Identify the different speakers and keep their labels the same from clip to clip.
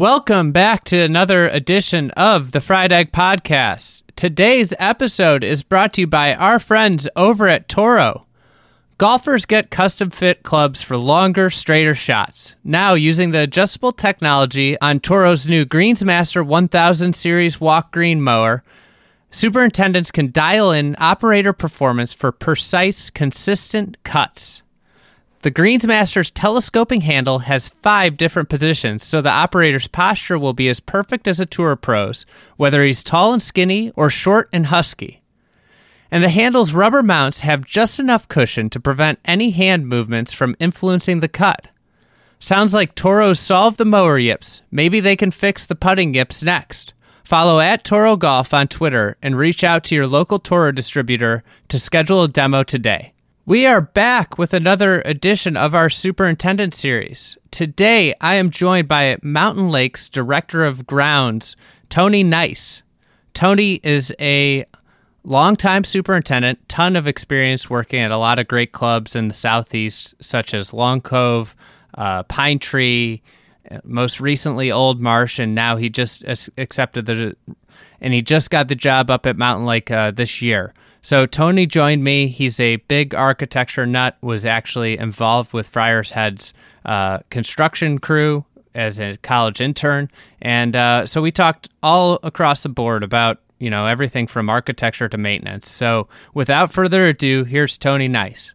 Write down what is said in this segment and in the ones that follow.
Speaker 1: Welcome back to another edition of the Fried Egg Podcast. Today's episode is brought to you by our friends over at Toro. Golfers get custom fit clubs for longer, straighter shots. Now, using the adjustable technology on Toro's new Greensmaster 1000 series walk green mower, superintendents can dial in operator performance for precise, consistent cuts. The Greensmaster's telescoping handle has five different positions, so the operator's posture will be as perfect as a tour pro's, whether he's tall and skinny or short and husky and the handle's rubber mounts have just enough cushion to prevent any hand movements from influencing the cut. Sounds like Toro's solved the mower yips. Maybe they can fix the putting yips next. Follow at Toro Golf on Twitter and reach out to your local Toro distributor to schedule a demo today. We are back with another edition of our Superintendent Series. Today, I am joined by Mountain Lakes Director of Grounds, Tony Nysse. Tony is a longtime superintendent, ton of experience working at a lot of great clubs in the southeast, such as Long Cove, uh, Pine Tree, most recently Old Marsh, and now he just accepted the and he just got the job up at Mountain Lake uh, this year. So Tony joined me. He's a big architecture nut. Was actually involved with Friar's Head's uh, construction crew as a college intern, and uh, so we talked all across the board about you know, everything from architecture to maintenance. So without further ado, here's Tony Nysse.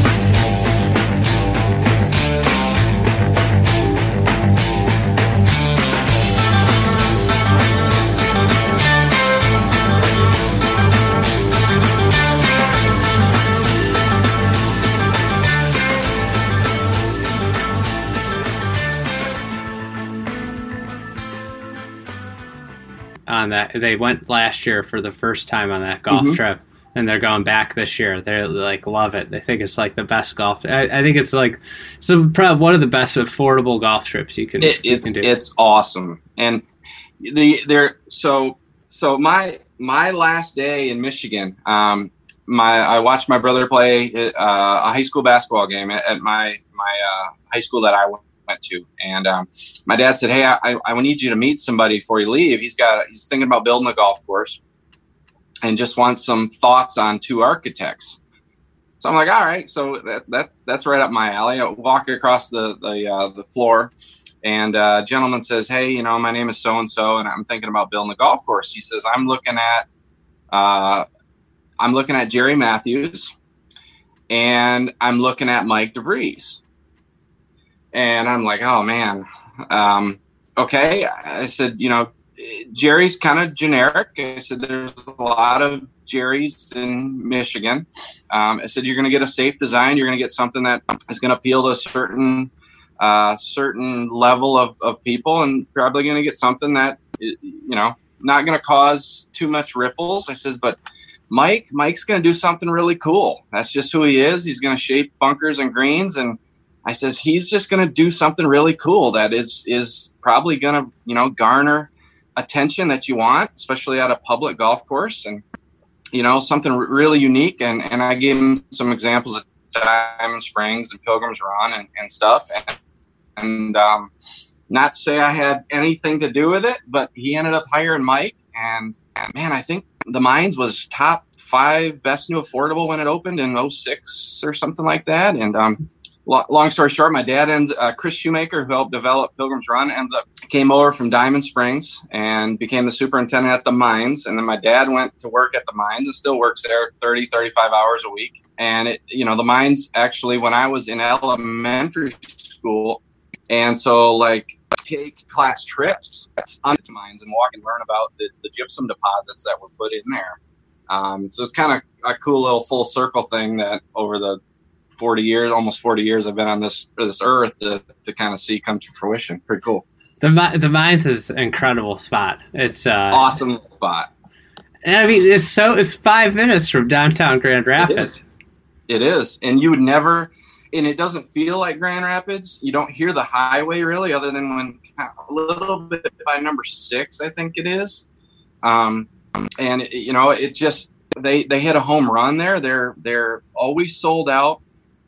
Speaker 1: On that. They went last year for the first time on that golf mm-hmm. trip, and they're going back this year. They like love it. They think it's like the best golf. I, I think it's like so probably one of the best affordable golf trips you can.
Speaker 2: It, it's
Speaker 1: you can
Speaker 2: it's awesome, and the there so so my my last day in Michigan. Um, my I watched my brother play uh, a high school basketball game at, at my my uh, high school that I went went to. And um, my dad said, "Hey, I, I need you to meet somebody before you leave. He's got he's thinking about building a golf course, and just wants some thoughts on two architects." So I'm like, "All right." So that, that that's right up my alley. I walk across the the uh, the floor, and uh, a gentleman says, "Hey, you know, my name is so and so, and I'm thinking about building a golf course." He says, "I'm looking at." Uh, I'm looking at Jerry Matthews and I'm looking at Mike DeVries and I'm like, oh man, um, okay. I said, you know, Jerry's kind of generic. I said, there's a lot of Jerry's in Michigan. Um, I said, you're going to get a safe design. You're going to get something that is going to appeal to a certain uh, certain level of, of people, and probably going to get something that you know not going to cause too much ripples. I says, but Mike, Mike's going to do something really cool. That's just who he is. He's going to shape bunkers and greens and I says he's just going to do something really cool that is is probably going to you know garner attention that you want, especially at a public golf course, and you know something really unique. And and I gave him some examples of Diamond Springs and Pilgrims Run and, and stuff, and, and um, not say I had anything to do with it, but he ended up hiring Mike, and, and man, I think the Mines was top five best new affordable when it opened in 06 or something like that, and um, long story short, my dad ends uh, Chris Shoemaker, who helped develop Pilgrim's Run, ends up came over from Diamond Springs and became the superintendent at the mines. And then my dad went to work at the mines and still works there 30, 35 hours a week. And it, you know, the mines actually, when I was in elementary school, and so like take class trips on the mines and walk and learn about the, the gypsum deposits that were put in there. Um, so it's kind of a cool little full circle thing that over the 40 years, almost 40 years I've been on this this earth to, to kind of see come to fruition. Pretty cool.
Speaker 1: The the mines is an incredible spot. It's uh,
Speaker 2: awesome spot.
Speaker 1: And I mean, it's so it's five minutes from downtown Grand Rapids.
Speaker 2: It is, it is. and you would never. and it doesn't feel like Grand Rapids. You don't hear the highway really, other than when a little bit by number six, I think it is. Um, and you know, it just they they hit a home run there. They're they're always sold out.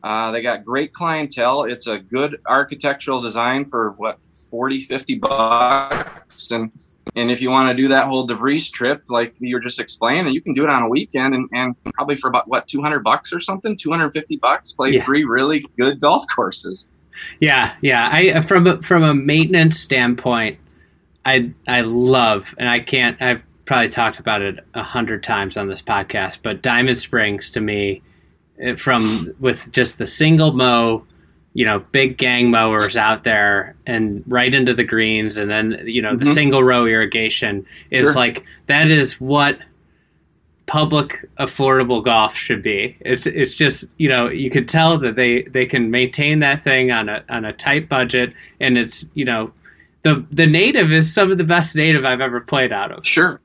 Speaker 2: Uh, they got great clientele. It's a good architectural design for what 40, 50 bucks, and and if you want to do that whole DeVries trip, like you were just explaining, you can do it on a weekend and, and probably for about what 200 bucks or something, 250 bucks, play yeah. three really good golf courses.
Speaker 1: Yeah, yeah. I from a, from a maintenance standpoint, I I love, and I can't. I've probably talked about it a hundred times on this podcast, but Diamond Springs to me, from with just the single mow you know, big gang mowers out there and right into the greens, and then you know the mm-hmm. single row irrigation is sure. like that is what public affordable golf should be. It's it's just you know you could tell that they they can maintain that thing on a on a tight budget, and it's you know the the native is some of the best native I've ever played out of.
Speaker 2: Sure,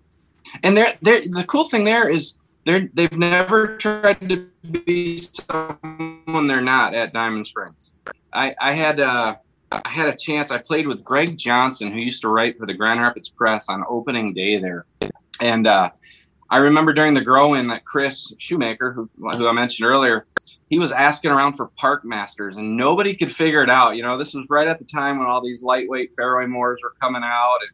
Speaker 2: and they're, they're the cool thing there is they're they've never tried to be someone they're not at Diamond Springs. I, I had uh, I had a chance. I played with Greg Johnson, who used to write for the Grand Rapids Press on opening day there, and uh, I remember during the grow in that Chris Shoemaker, who who I mentioned earlier, he was asking around for park masters, and nobody could figure it out. You know, this was right at the time when all these lightweight fairway mowers were coming out, and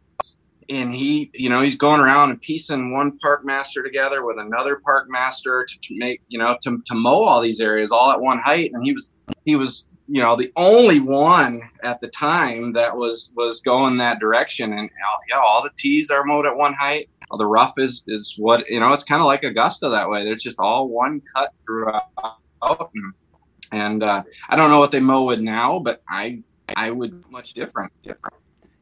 Speaker 2: and he you know he's going around and piecing one park master together with another park master to, to, make you know to, to mow all these areas all at one height. And he was he was you know the only one at the time that was was going that direction. And yeah all the tees are mowed at one height. The rough is is what you know it's kind of like augusta that way. There's just all one cut throughout. And, and uh, i don't know what they mow with now but i i would much different different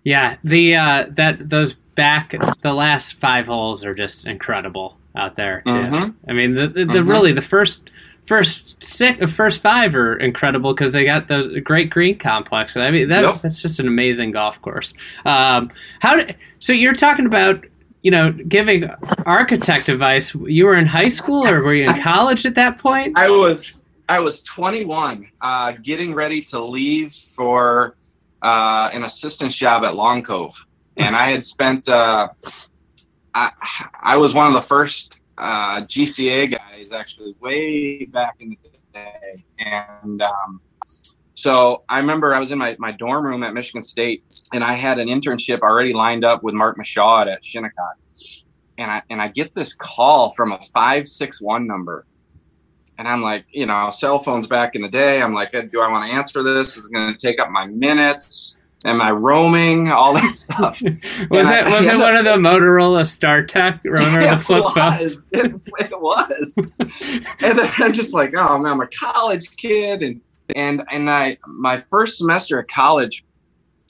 Speaker 1: yeah, the uh, that those back the last five holes are just incredible out there too. Mm-hmm. I mean, the the, the mm-hmm. really the first first six first five are incredible because they got the great green complex. I mean, that, yep. that's just an amazing golf course. Um, how so you're talking about you know giving architect advice? You were in high school or were you in college at that point?
Speaker 2: I was I was 21, uh, getting ready to leave for uh, an assistant job at Long Cove, and I had spent. Uh, I, I was one of the first uh, GCA guys, actually, way back in the day, and um, so I remember I was in my, my dorm room at Michigan State, and I had an internship already lined up with Mark Michaud at Shinnecock, and I and I get this call from a five six one number, and I'm like, you know, cell phones back in the day. I'm like, do I want to answer this? Is going to take up my minutes? Am I roaming? All that stuff.
Speaker 1: was and it I, was it one of the Motorola StarTAC
Speaker 2: It flip was. It, it was. and then I'm just like, oh man, I'm a college kid, and and and I my first semester at college,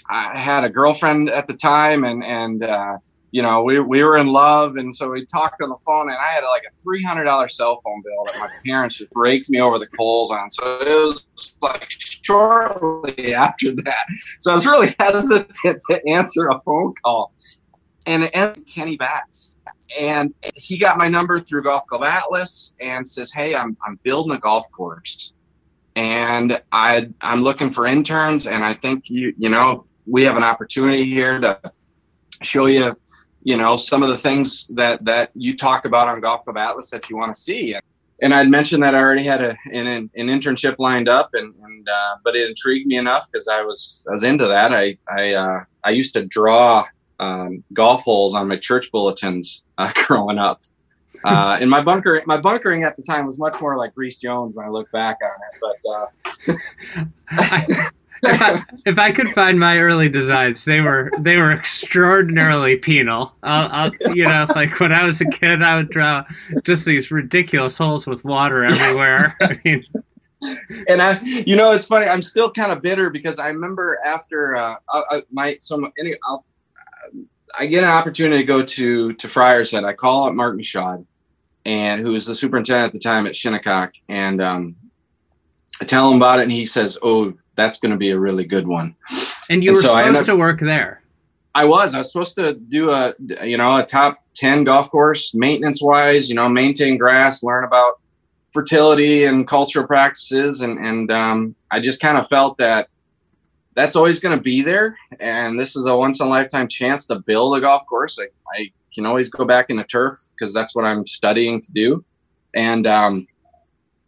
Speaker 2: I had a girlfriend at the time, and and uh, you know, we, we were in love. And so we talked on the phone and I had like a $300 cell phone bill that my parents just raked me over the coals on. So it was like shortly after that. So I was really hesitant to answer a phone call. And it ended Kenny Bakst. And he got my number through Golf Club Atlas and says, Hey, I'm, I'm building a golf course. And I, I'm looking for interns. And I think you, you know, we have an opportunity here to show you you know some of the things that that you talk about on golf club atlas that you want to see and, and i'd mentioned that i already had a, an, an internship lined up and, and uh, but it intrigued me enough because i was i was into that i i uh, i used to draw um, golf holes on my church bulletins uh, growing up uh, and my bunker, my bunkering at the time was much more like Rees Jones when I look back on it. But uh,
Speaker 1: if, I, could find my early designs, they were they were extraordinarily penal. I'll, I'll, you know, like when I was a kid, I would draw just these ridiculous holes with water everywhere. I mean,
Speaker 2: and I, you know, it's funny. I'm still kind of bitter because I remember after uh, I, my some any I'll, I get an opportunity to go to to Friar's Head. I call up Mark Michaud, and who was the superintendent at the time at Shinnecock, and um, I tell him about it, and he says, "Oh, that's going to be a really good one.
Speaker 1: And you and were so supposed up, to work there.
Speaker 2: I was. I was supposed to do a you know a top ten golf course maintenance wise. You know, maintain grass, learn about fertility and cultural practices, and and um, I just kind of felt that that's always going to be there, and this is a once in a lifetime chance to build a golf course. I, I can always go back in the turf because that's what I'm studying to do, and um,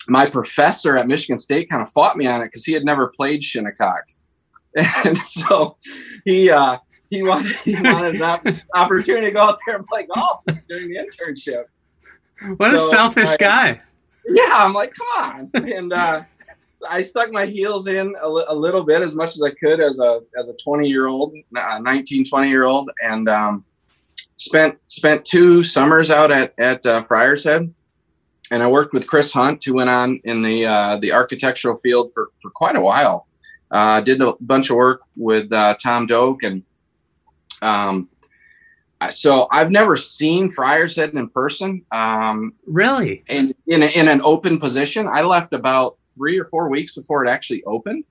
Speaker 2: my professor at Michigan State kind of fought me on it because he had never played shinnecock, and so he uh, he wanted he wanted an opportunity to go out there and play golf during the internship.
Speaker 1: What so a selfish I, guy!
Speaker 2: Yeah, I'm like, come on, and uh, I stuck my heels in a, a, little bit as much as I could as a as a 20 year old, uh, 19, 20 year old, and um, spent spent two summers out at at uh, Friar's Head and I worked with Chris Hunt, who went on in the uh, the architectural field for, for quite a while. Uh, did a bunch of work with uh, Tom Doak, and um, so I've never seen Friar's Head in person. Um,
Speaker 1: really?
Speaker 2: In in, a, in an open position, I left about three or four weeks before it actually opened.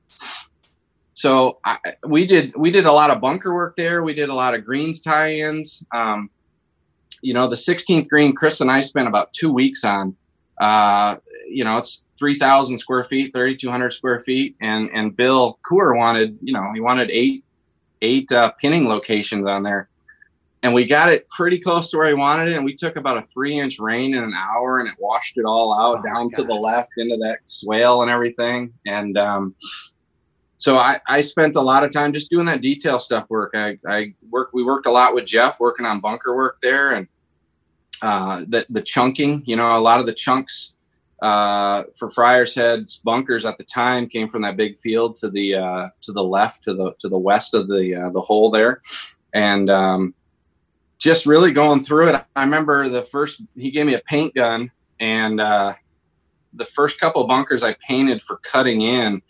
Speaker 2: So I, we did we did a lot of bunker work there. We did a lot of greens tie-ins. Um, you know, the 16th green, Chris and I spent about two weeks on. Uh, you know, it's 3,000 square feet, 3,200 square feet. And, and Bill Coore wanted, you know, he wanted eight, eight uh, pinning locations on there. And we got it pretty close to where he wanted it. And we took about a three inch rain in an hour and it washed it all out oh down to the left into that swale and everything. And, um, so I, I spent a lot of time just doing that detail stuff work. I, I worked, we worked a lot with Jeff working on bunker work there and uh, the the chunking. You know, a lot of the chunks uh, for Friar's Head's bunkers at the time came from that big field to the uh, to the left, to the to the west of the uh, the hole there, and um, just really going through it. I remember the first he gave me a paint gun, and uh, the first couple bunkers I painted for cutting in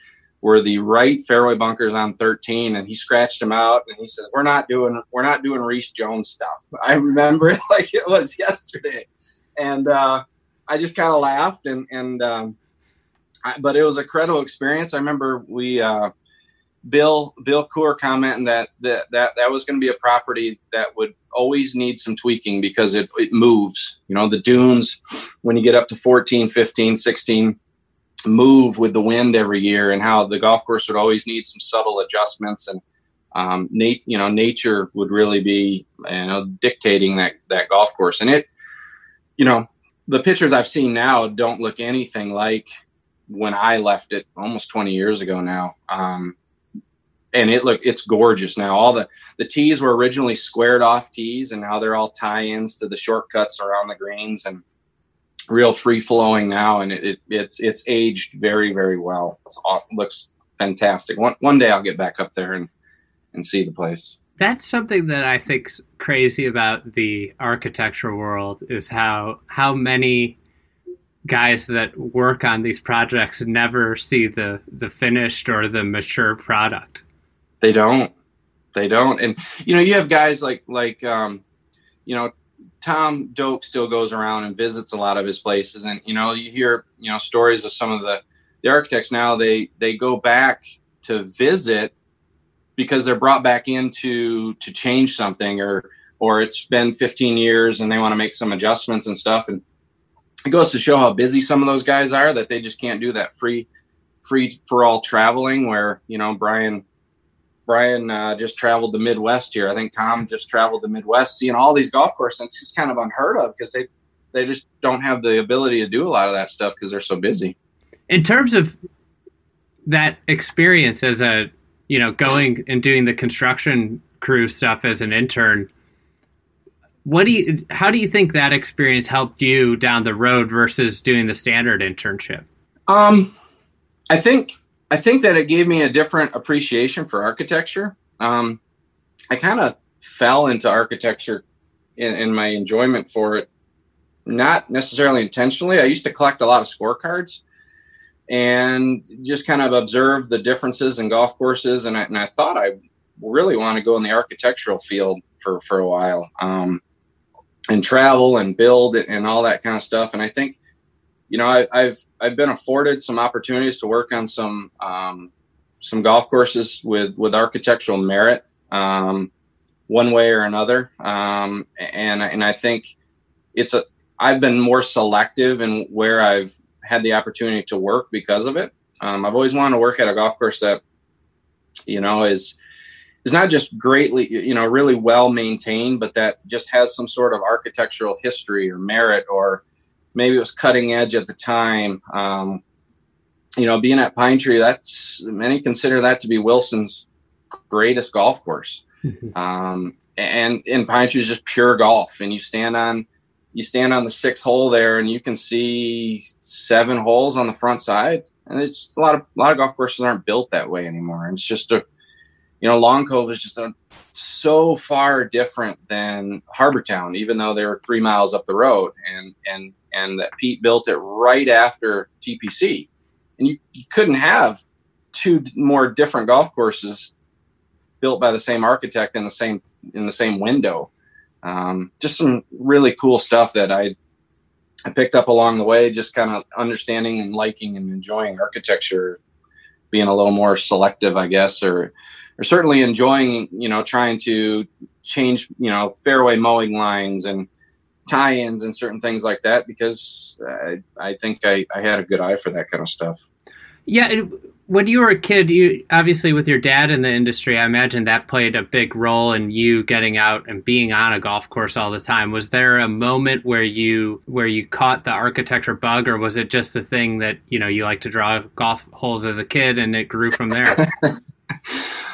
Speaker 2: were the right fairway bunkers on 13 and he scratched them out and he says we're not doing we're not doing rees jones stuff. I remember it like it was yesterday. And uh, i just kind of laughed and and um, I, but it was a credible experience. I remember we uh, bill bill Coore commenting that that that, that was going to be a property that would always need some tweaking because it, it moves. You know the dunes when you get up to 14 15 16 move with the wind every year and how the golf course would always need some subtle adjustments and um, nat- you know nature would really be you know dictating that that golf course. And it you know the pictures I've seen now don't look anything like when I left it almost 20 years ago now. Um, and it look it's gorgeous now. All the the tees were originally squared off tees and now they're all tie-ins to the shortcuts around the greens and real free flowing now, and it, it, it's it's aged very very well. It looks fantastic. One one day I'll get back up there and and see the place.
Speaker 1: That's something that I think's crazy about the architecture world is how how many guys that work on these projects never see the the finished or the mature product.
Speaker 2: They don't. They don't. And you know, you have guys like like um, you know Tom Doak still goes around and visits a lot of his places, and you know you hear you know stories of some of the the architects now they they go back to visit because they're brought back in to to change something or or it's been 15 years and they want to make some adjustments and stuff and it goes to show how busy some of those guys are that they just can't do that free free for all traveling where you know Brian Brian uh, just traveled the Midwest here. I think Tom just traveled the Midwest, seeing all these golf courses. It's just kind of unheard of because they they just don't have the ability to do a lot of that stuff because they're so busy.
Speaker 1: In terms of that experience as a you know going and doing the construction crew stuff as an intern, what do you how do you think that experience helped you down the road versus doing the standard internship?
Speaker 2: Um, I think I think that it gave me a different appreciation for architecture. Um, I kind of fell into architecture in, in, my enjoyment for it, not necessarily intentionally. I used to collect a lot of scorecards and just kind of observe the differences in golf courses. And I, and I thought I really want to go in the architectural field for, for a while um, and travel and build and all that kind of stuff. And I think you know, I, have I've been afforded some opportunities to work on some um, some golf courses with with architectural merit, um, one way or another, um, and and I think it's a I've been more selective in where I've had the opportunity to work because of it. Um, I've always wanted to work at a golf course that, you know, is is not just greatly, you know, really well maintained, but that just has some sort of architectural history or merit, or maybe it was cutting edge at the time. Um, you know, being at Pine Tree, that's many consider that to be Wilson's greatest golf course. Mm-hmm. Um, and in Pine Tree is just pure golf, and you stand on you stand on the sixth hole there, and you can see seven holes on the front side. And it's a lot of a lot of golf courses aren't built that way anymore. And it's just a you know, Long Cove is just a, so far different than Harbour Town, even though they were three miles up the road. And and and that Pete built it right after TPC, and you, you couldn't have two more different golf courses built by the same architect in the same in the same window. Um, just some really cool stuff that I I picked up along the way, just kind of understanding and liking and enjoying architecture, being a little more selective, I guess, or are certainly enjoying, you know, trying to change, you know, fairway mowing lines and tie-ins and certain things like that because I, I think I, I had a good eye for that kind of stuff.
Speaker 1: Yeah, when you were a kid, you obviously with your dad in the industry, I imagine that played a big role in you getting out and being on a golf course all the time. Was there a moment where you where you caught the architecture bug, or was it just the thing that you know you like to draw golf holes as a kid and it grew from there?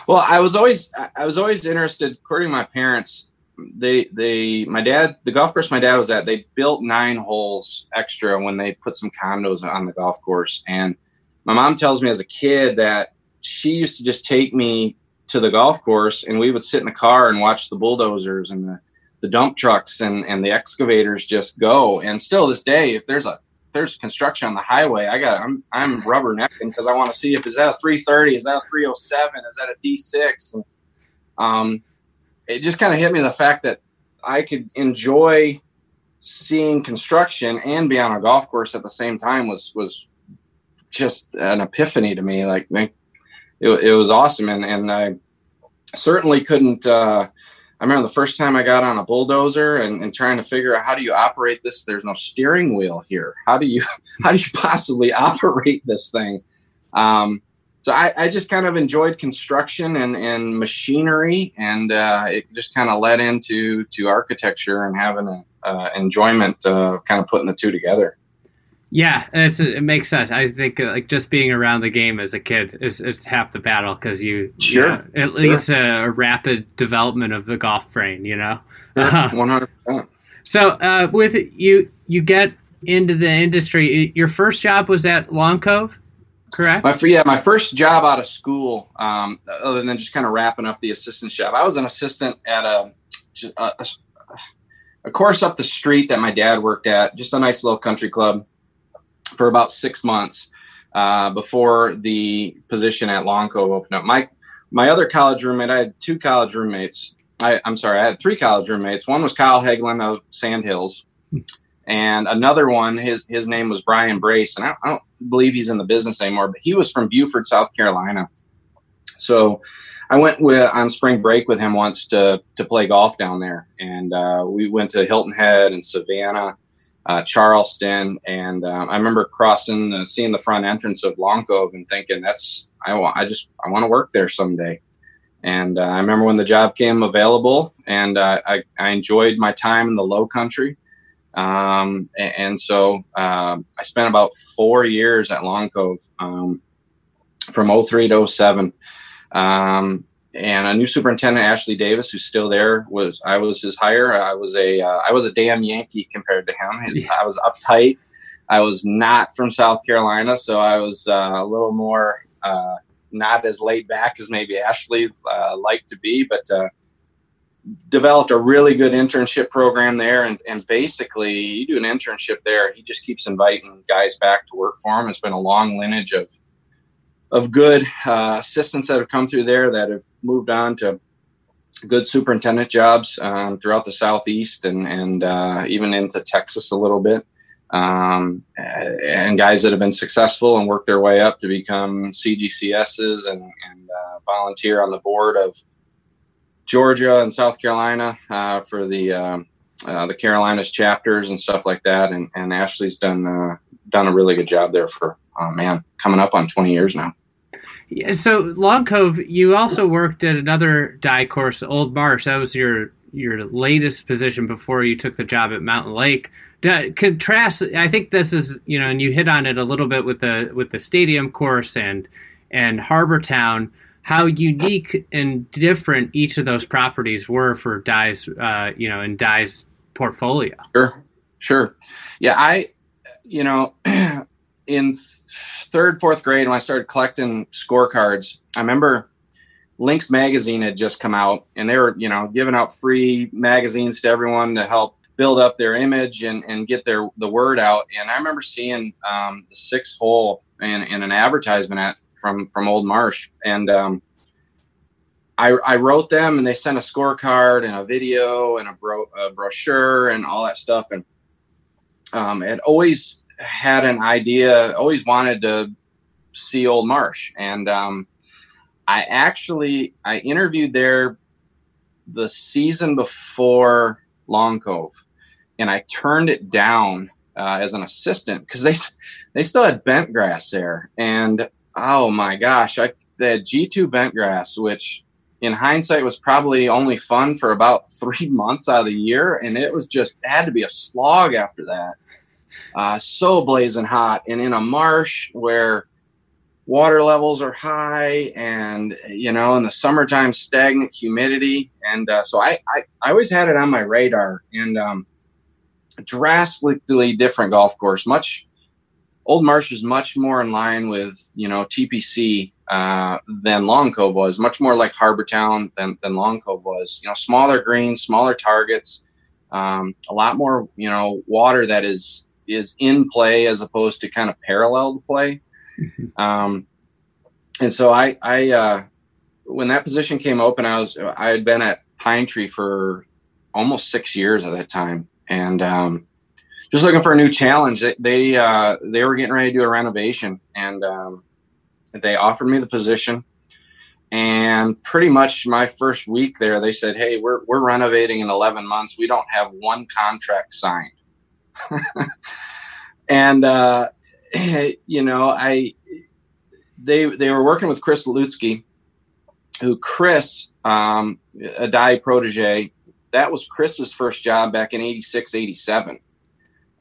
Speaker 2: Well, I was always I was always interested. According to my parents, they they my dad the golf course my dad was at they built nine holes extra when they put some condos on the golf course. And my mom tells me as a kid that she used to just take me to the golf course and we would sit in the car and watch the bulldozers and the, the dump trucks and, and the excavators just go. And still this day if there's a there's construction on the highway, I got I'm I'm rubbernecking because I want to see if is that a 330, is that a 307, is that a D6, and um, it just kind of hit me the fact that I could enjoy seeing construction and be on a golf course at the same time was was just an epiphany to me. Like it, it was awesome, and and I certainly couldn't. Uh, I remember the first time I got on a bulldozer and, and, trying to figure out how do you operate this? There's no steering wheel here. How do you how do you possibly operate this thing? Um, so I, I, just kind of enjoyed construction and, and machinery, and uh, it just kind of led into to architecture and having an uh, enjoyment of kind of putting the two together.
Speaker 1: Yeah, it makes sense. I think uh, like just being around the game as a kid is, is half the battle because you
Speaker 2: sure
Speaker 1: yeah, it
Speaker 2: sure.
Speaker 1: leads a, a, rapid development of the golf brain. You know,
Speaker 2: one hundred percent.
Speaker 1: So uh, with you, you get into the industry. Your first job was at Long Cove, correct?
Speaker 2: My yeah, my first job out of school, um, other than just kind of wrapping up the assistant job, I was an assistant at a, a a course up the street that my dad worked at, just a nice little country club for about six months uh, before the position at Long Cove opened up. My my other college roommate, I had two college roommates. I, am sorry, I had three college roommates. One was Kyle Hagelin of Sandhills, and another one, his his name was Brian Brace, and I, I don't believe he's in the business anymore, but he was from Beaufort, South Carolina. So I went with on spring break with him once to to play golf down there, and uh, we went to Hilton Head and Savannah uh, Charleston, and um, I remember crossing, uh, seeing the front entrance of Long Cove, and thinking, "That's I want. I just I want to work there someday." And uh, I remember when the job came available, and uh, I, I enjoyed my time in the Low Country. Um, and, and, so um, I spent about four years at Long Cove um, from 03 to 07. Um, and a new superintendent Ashley Davis, who's still there, was I was his hire. I was a uh, I was a damn Yankee compared to him. His, I was uptight. I was not from South Carolina, so I was uh, a little more uh, not as laid back as maybe Ashley uh, liked to be, but uh, developed a really good internship program there. And, and basically, you do an internship there, he just keeps inviting guys back to work for him. It's been a long lineage of of good uh, assistants that have come through there that have moved on to good superintendent jobs um, throughout the southeast and and uh, even into Texas a little bit. Um, and guys that have been successful and worked their way up to become CGCSs and, and uh, volunteer on the board of Georgia and South Carolina uh, for the um, uh, the Carolinas chapters and stuff like that. And, and Ashley's done uh, done a really good job there for oh man coming up on 20 years now.
Speaker 1: Yeah, so long cove you also worked at another Dye course old marsh. That was your your latest position before you took the job at mountain lake. Contrast i think this is you know and you hit on it a little bit with the with the stadium course and and harbor town how unique and different each of those properties were for Dye's, uh, you know, in Dye's portfolio.
Speaker 2: Sure, sure. Yeah, I, you know, in third, fourth grade when I started collecting scorecards, I remember Links magazine had just come out, and they were, you know, giving out free magazines to everyone to help build up their image and, and get their the word out. And I remember seeing um, the six hole in, in an advertisement at from from Old Marsh, and um, I, I wrote them, and they sent a scorecard and a video and a, bro, a brochure and all that stuff, and um, had always had an idea, always wanted to see Old Marsh, and um, I actually I interviewed there the season before Long Cove, and I turned it down uh, as an assistant because they they still had bent grass there, and oh my gosh, I the G2 bent grass, which in hindsight was probably only fun for about three months out of the year, and it was just had to be a slog after that. Uh, so blazing hot, and in a marsh where water levels are high, and you know, in the summertime, stagnant humidity, and uh, so I, I I always had it on my radar, and um, drastically different golf course, much Old Marsh is much more in line with you know TPC uh, than Long Cove was. Much more like Harbor Town than than Long Cove was. You know, smaller greens, smaller targets, um, a lot more you know water that is is in play as opposed to kind of parallel to play. Mm-hmm. Um, and so I I uh, when that position came open, I was I had been at Pine Tree for almost six years at that time, and um, just looking for a new challenge. They they, uh, they were getting ready to do a renovation, and um, they offered me the position. And pretty much my first week there, they said, "Hey, we're we're renovating in 11 months. We don't have one contract signed." and uh, you know, I they they were working with Chris Lutzke, who Chris, um, a Dye protege, that was Chris's first job back in 86, 87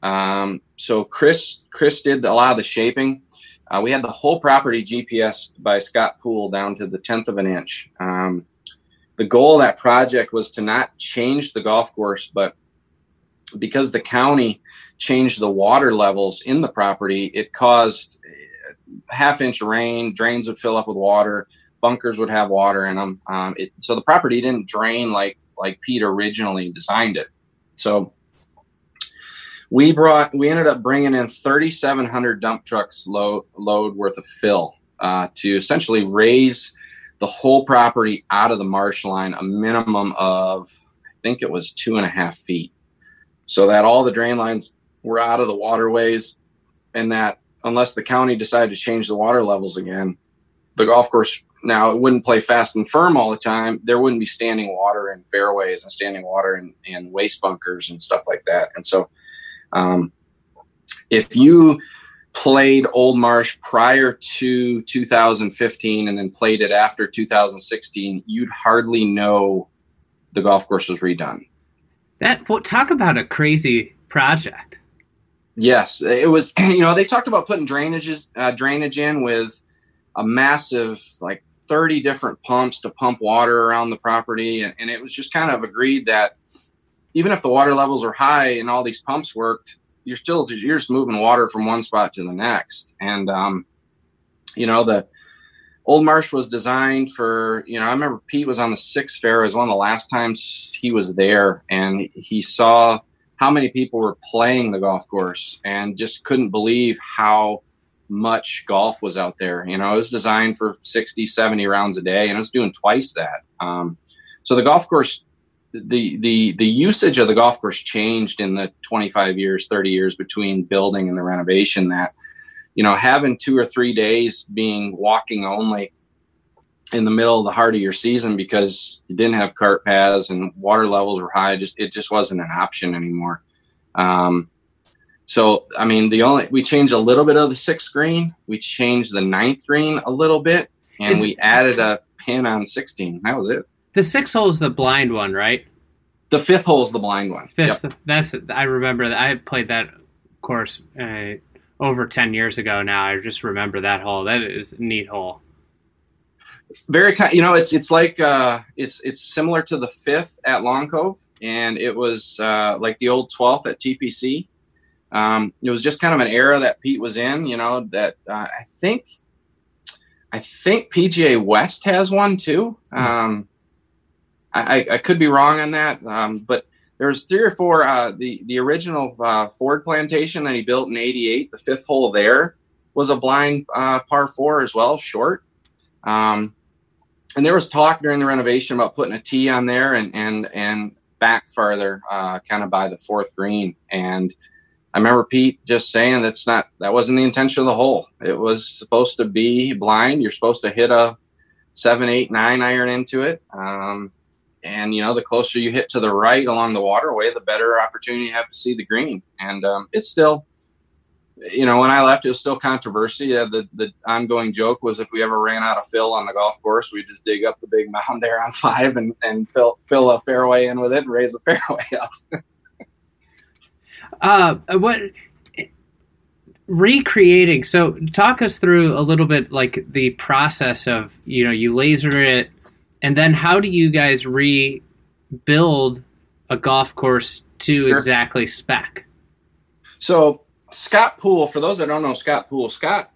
Speaker 2: um, so Chris Chris did a lot of the shaping. Uh, we had the whole property GPS by Scott Poole down to the tenth of an inch. Um, the goal of that project was to not change the golf course, but because the county changed the water levels in the property, it caused half inch rain, drains would fill up with water, bunkers would have water in them. Um, it, so the property didn't drain like like Pete originally designed it. So we brought we ended up bringing in 3700 dump trucks load load worth of fill uh, to essentially raise the whole property out of the marsh line a minimum of i think it was two and a half feet. So that all the drain lines were out of the waterways and that unless the county decided to change the water levels again the golf course now it wouldn't play fast and firm all the time. There wouldn't be standing water in fairways and standing water in, in waste bunkers and stuff like that. And so um, if you played Old Marsh prior to 2015 and then played it after 2016, you'd hardly know the golf course was redone.
Speaker 1: That well, talk about a crazy project.
Speaker 2: Yes, it was. You know, they talked about putting drainages, uh, drainage in with a massive, like 30 different pumps to pump water around the property, and, and it was just kind of agreed that even if the water levels are high and all these pumps worked, you're still you're just moving water from one spot to the next. And um, you know the Old Marsh was designed for you know I remember Pete was on the sixth fair as one of the last times he was there, and he saw how many people were playing the golf course and just couldn't believe how much golf was out there. You know, it was designed for 60, 70 rounds a day and it was doing twice that. Um, so the golf course the the the usage of the golf course changed in the 25 years 30 years between building and the renovation that you know having two or three days being walking only in the middle of the heart of your season because you didn't have cart paths and water levels were high just it just wasn't an option anymore um, so I mean, the only we changed a little bit of the sixth green. We changed the ninth green a little bit, and we added a pin on sixteen. That was it.
Speaker 1: The six hole is the blind one, right?
Speaker 2: The fifth hole is the blind one.
Speaker 1: Fifth.
Speaker 2: Yep.
Speaker 1: That's I remember that I played that course uh, over ten years ago. Now I just remember that hole. That is a neat hole.
Speaker 2: Very kind. You know, it's it's like uh, it's it's similar to the fifth at Long Cove, and it was uh, like the old twelfth at TPC. Um, it was just kind of an era that Pete was in. You know that uh, I think I think PGA West has one too. Um, I, I could be wrong on that, um, but there's three or four. Uh, the the original uh, Ford plantation that he built in '88, the fifth hole there was a blind uh, par four as well, short. Um, and there was talk during the renovation about putting a tee on there and and and back farther, uh, kind of by the fourth green. And I remember Pete just saying that's not that wasn't the intention of the hole. It was supposed to be blind. You're supposed to hit a seven, eight, nine iron into it. Um, and you know, the closer you hit to the right along the waterway, the better opportunity you have to see the green. And um, it's still, you know, when I left, it was still controversy. Yeah, the the ongoing joke was if we ever ran out of fill on the golf course, we just dig up the big mound there on five and and fill fill a fairway in with it and raise the fairway up.
Speaker 1: Uh, what recreating? So, talk us through a little bit, like the process of you know you laser it, and then how do you guys rebuild a golf course to
Speaker 2: Sure.
Speaker 1: exactly spec?
Speaker 2: So Scott Poole, for those that don't know Scott Poole, Scott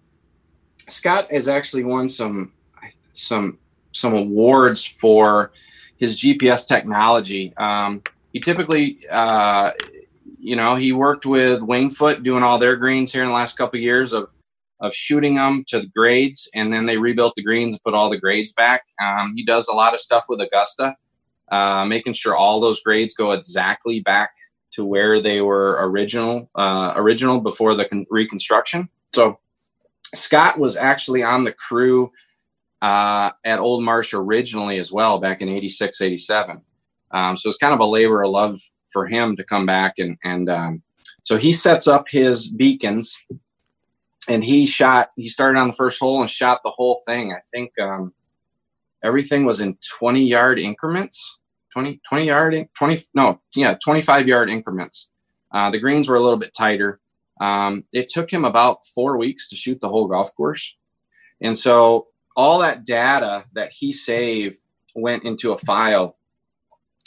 Speaker 2: Scott has actually won some some some awards for his GPS technology. Um, he typically, uh, you know, he worked with Wingfoot doing all their greens here in the last couple of years of of shooting them to the grades, and then they rebuilt the greens and put all the grades back. Um, he does a lot of stuff with Augusta, uh, making sure all those grades go exactly back to where they were original uh, original before the con- reconstruction. So Scott was actually on the crew uh, at Old Marsh originally as well back in 86, 87. Um, so it's kind of a labor of love for him to come back and and um, so he sets up his beacons and he shot he started on the first hole and shot the whole thing. I think um, everything was in 20 yard increments 20, 20 yard, 20, no, yeah, 25 yard increments. Uh, the greens were a little bit tighter. Um, it took him about four weeks to shoot the whole golf course. And so all that data that he saved went into a file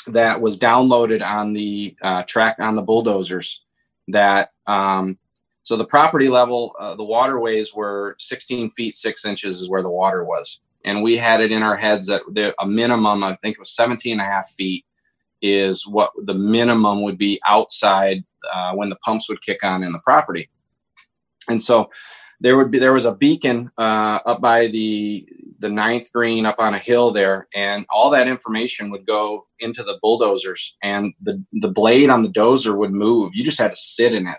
Speaker 2: that was downloaded on the uh, track on the bulldozers that um, so the property level uh, the waterways were 16 feet 6 inches is where the water was. And we had it in our heads that the, a minimum i think it was 17 and a half feet is what the minimum would be outside uh, when the pumps would kick on in the property. And so there would be there was a beacon uh, up by the the ninth green up on a hill there and all that information would go into the bulldozers and the the blade on the dozer would move. You just had to sit in it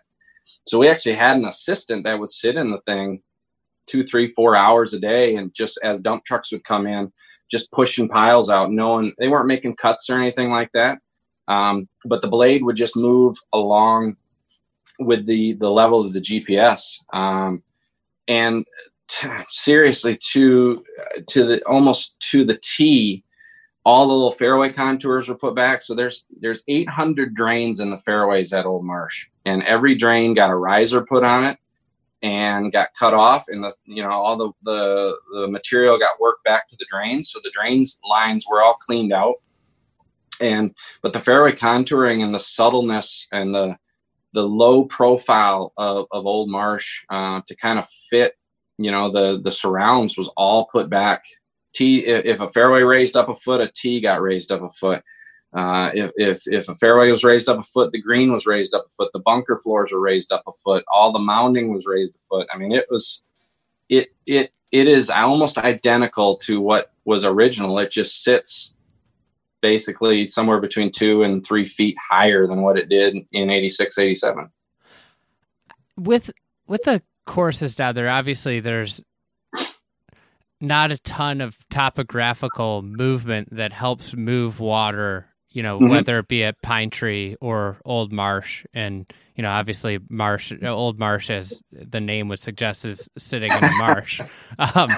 Speaker 2: so we actually had an assistant that would sit in the thing two, three, four hours a day, and just as dump trucks would come in, just pushing piles out, knowing they weren't making cuts or anything like that. Um, but the blade would just move along with the the level of the GPS. Um, and t- seriously, to to the almost to the T, all the little fairway contours were put back. So there's there's 800 drains in the fairways at Old Marsh, and every drain got a riser put on it and got cut off and the you know all the, the the material got worked back to the drains so the drains lines were all cleaned out and but the fairway contouring and the subtleness and the the low profile of, of old marsh uh, to kind of fit you know the the surrounds was all put back t if, if a fairway raised up a foot a tee got raised up a foot uh, if, if if a fairway was raised up a foot, the green was raised up a foot, the bunker floors were raised up a foot, all the mounding was raised a foot. I mean, it was it it it is almost identical to what was original. It just sits basically somewhere between two and three feet higher than what it did in 86, 87.
Speaker 1: with with the courses down there obviously there's not a ton of topographical movement that helps move water you know, mm-hmm. whether it be at Pine Tree or Old Marsh. And, you know, obviously Marsh, Old Marsh, as the name would suggest, is sitting in a marsh. Um,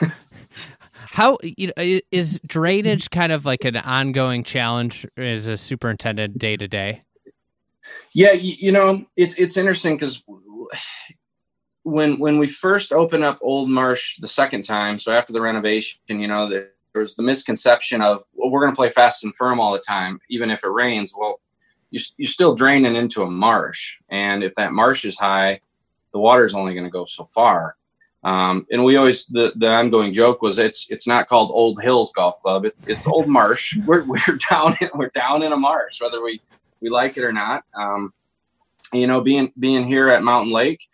Speaker 1: how you know is drainage kind of like an ongoing challenge as a superintendent day to day?
Speaker 2: Yeah, you, you know, it's it's interesting because when when we first opened up Old Marsh the second time, so after the renovation, you know, there was the misconception of well, we're going to play fast and firm all the time, even if it rains. Well, you, you're still draining into a marsh, and if that marsh is high, the water is only going to go so far. Um, and we always the the ongoing joke was it's it's not called Old Hills Golf Club, it's it's Old Marsh. We're we're down in, we're down in a marsh, whether we we like it or not. Um, you know, being being here at Mountain Lake,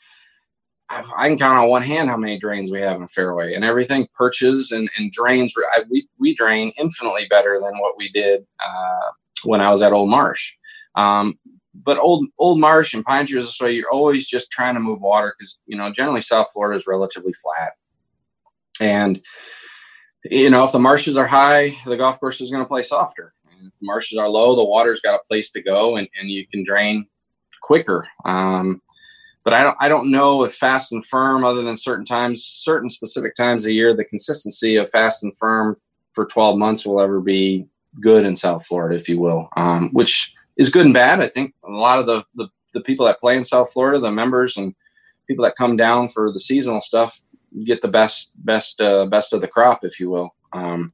Speaker 2: I can count on one hand how many drains we have in fairway, and everything perches and, and drains. I, we we drain infinitely better than what we did uh, when I was at Old Marsh. Um, but old old marsh and pine trees way, you're always just trying to move water because you know generally South Florida is relatively flat, and you know if the marshes are high, the golf course is going to play softer. And if the marshes are low, the water's got a place to go, and, and you can drain quicker. Um, but I don't I don't know if fast and firm, other than certain times, certain specific times a year, the consistency of fast and firm for 12 months will ever be good in South Florida, if you will. Um, which is good and bad. I think a lot of the, the, the people that play in South Florida, the members and people that come down for the seasonal stuff, get the best best uh, best of the crop, if you will. Um,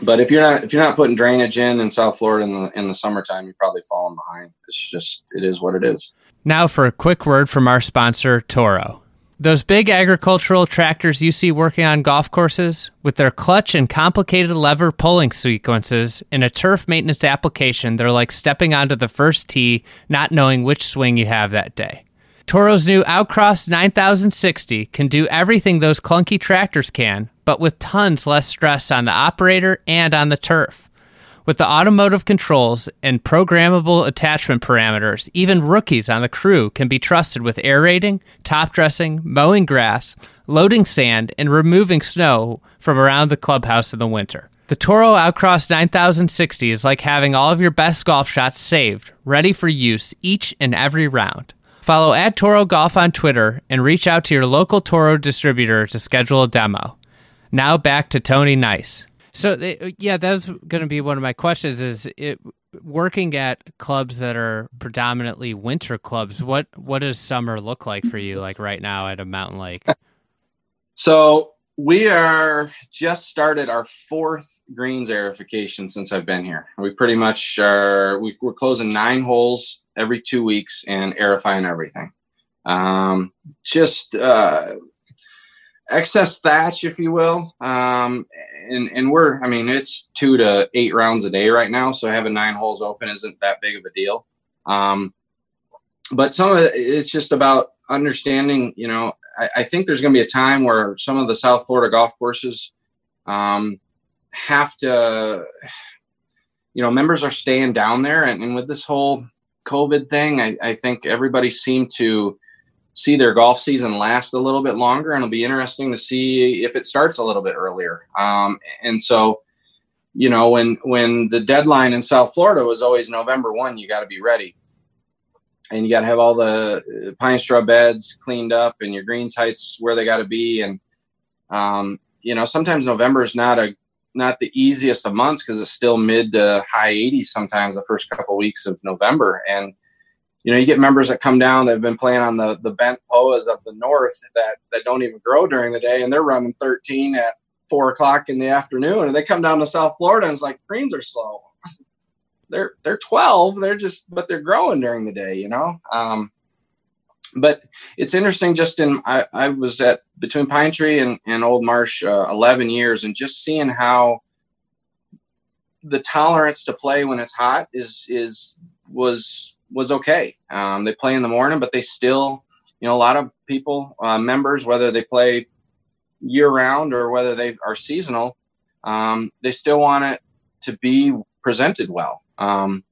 Speaker 2: but if you're not if you're not putting drainage in in South Florida in the in the summertime, you're probably falling behind. It's just it is what it is.
Speaker 1: Now for a quick word from our sponsor, Toro. Those big agricultural tractors you see working on golf courses, with their clutch and complicated lever pulling sequences, in a turf maintenance application, they're like stepping onto the first tee, not knowing which swing you have that day. Toro's new Outcross 9060 can do everything those clunky tractors can, but with tons less stress on the operator and on the turf. With the automotive controls and programmable attachment parameters, even rookies on the crew can be trusted with aerating, top dressing, mowing grass, loading sand, and removing snow from around the clubhouse in the winter. The Toro Outcross 9060 is like having all of your best golf shots saved, ready for use each and every round. Follow at Toro Golf on Twitter and reach out to your local Toro distributor to schedule a demo. Now back to Tony Nysse. So yeah, that's going to be one of my questions. Is it working at clubs that are predominantly winter clubs? What what does summer look like for you? Like right now at a mountain lake.
Speaker 2: so we are just started our fourth greens aerification since I've been here. We pretty much are we, are closing nine holes every two weeks and aerifying everything. Um, just uh, excess thatch, if you will. Um, and and we're I mean it's two to eight rounds a day right now, so having nine holes open isn't that big of a deal. Um, but some of it, it's just about understanding. You know, I, I think there's going to be a time where some of the South Florida golf courses um, have to. You know, members are staying down there, and, and with this whole COVID thing, I, I think everybody seemed to see their golf season last a little bit longer, and it'll be interesting to see if it starts a little bit earlier. Um, and so, you know, when when the deadline in South Florida was always November one, you got to be ready, and you got to have all the uh, pine straw beds cleaned up and your greens heights where they got to be. And um, you know, sometimes November is not a not the easiest of months because it's still mid to high 80s sometimes the first couple weeks of November, and you know, you get members that come down that have been playing on the the bent poas of the north that that don't even grow during the day, and they're running 13 at four o'clock in the afternoon, and they come down to South Florida and it's like greens are slow. they're they're 12, they're just but they're growing during the day, you know. Um, but it's interesting. Just in I, I was at between Pine Tree and, and Old Marsh uh, 11 years, and just seeing how the tolerance to play when it's hot is is was was okay. Um, they play in the morning, but they still, you know, a lot of people, uh, members, whether they play year round or whether they are seasonal, um, they still want it to be presented well. Um,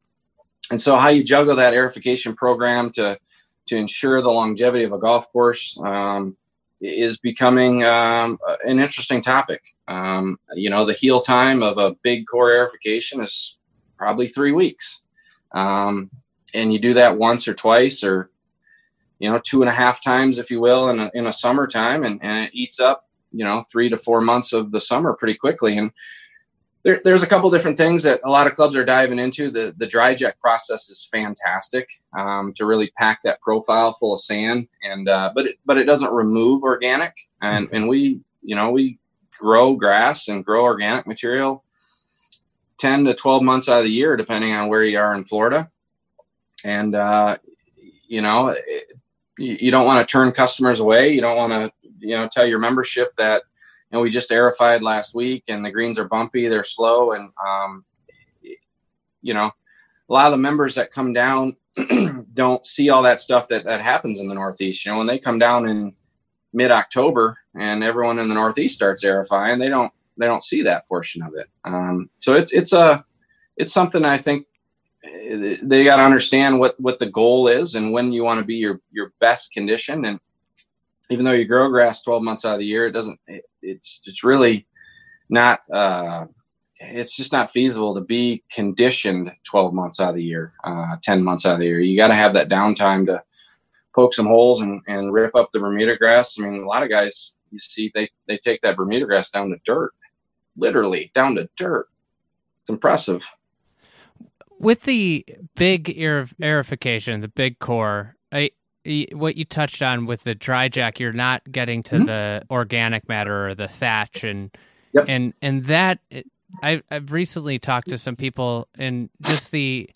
Speaker 2: and so, how you juggle that aerification program to to ensure the longevity of a golf course um, is becoming um, an interesting topic. Um, you know, the heel time of a big core aerification is probably three weeks. Um, and you do that once or twice or, you know, two and a half times, if you will, in a, in a summertime and, and it eats up, you know, three to four months of the summer pretty quickly. And there, there's a couple different things that a lot of clubs are diving into. The, the DryJect process is fantastic um, to really pack that profile full of sand and, uh, but it, but it doesn't remove organic and, and we, you know, we grow grass and grow organic material 10 to 12 months out of the year, depending on where you are in Florida. And, uh, you know, it, you don't want to turn customers away. You don't want to, you know, tell your membership that, you know, we just aerified last week and the greens are bumpy, they're slow. And, um, you know, a lot of the members that come down don't see all that stuff that, that happens in the Northeast. You know, when they come down in mid October and everyone in the Northeast starts aerifying, they don't they don't see that portion of it. Um, so it's it's a it's something I think they got to understand what what the goal is and when you want to be your your best condition. And even though you grow grass 12 months out of the year, it doesn't. It, it's it's really not. Uh, it's just not feasible to be conditioned 12 months out of the year, uh, 10 months out of the year. You got to have that downtime to poke some holes and, and rip up the Bermuda grass. I mean, a lot of guys you see they, they take that Bermuda grass down to dirt literally down to dirt. It's impressive.
Speaker 1: With the big aerification, the big core, I, what you touched on with the DryJect, you're not getting to mm-hmm. the organic matter or the thatch, and yep. and and that I, I've recently talked to some people, and just the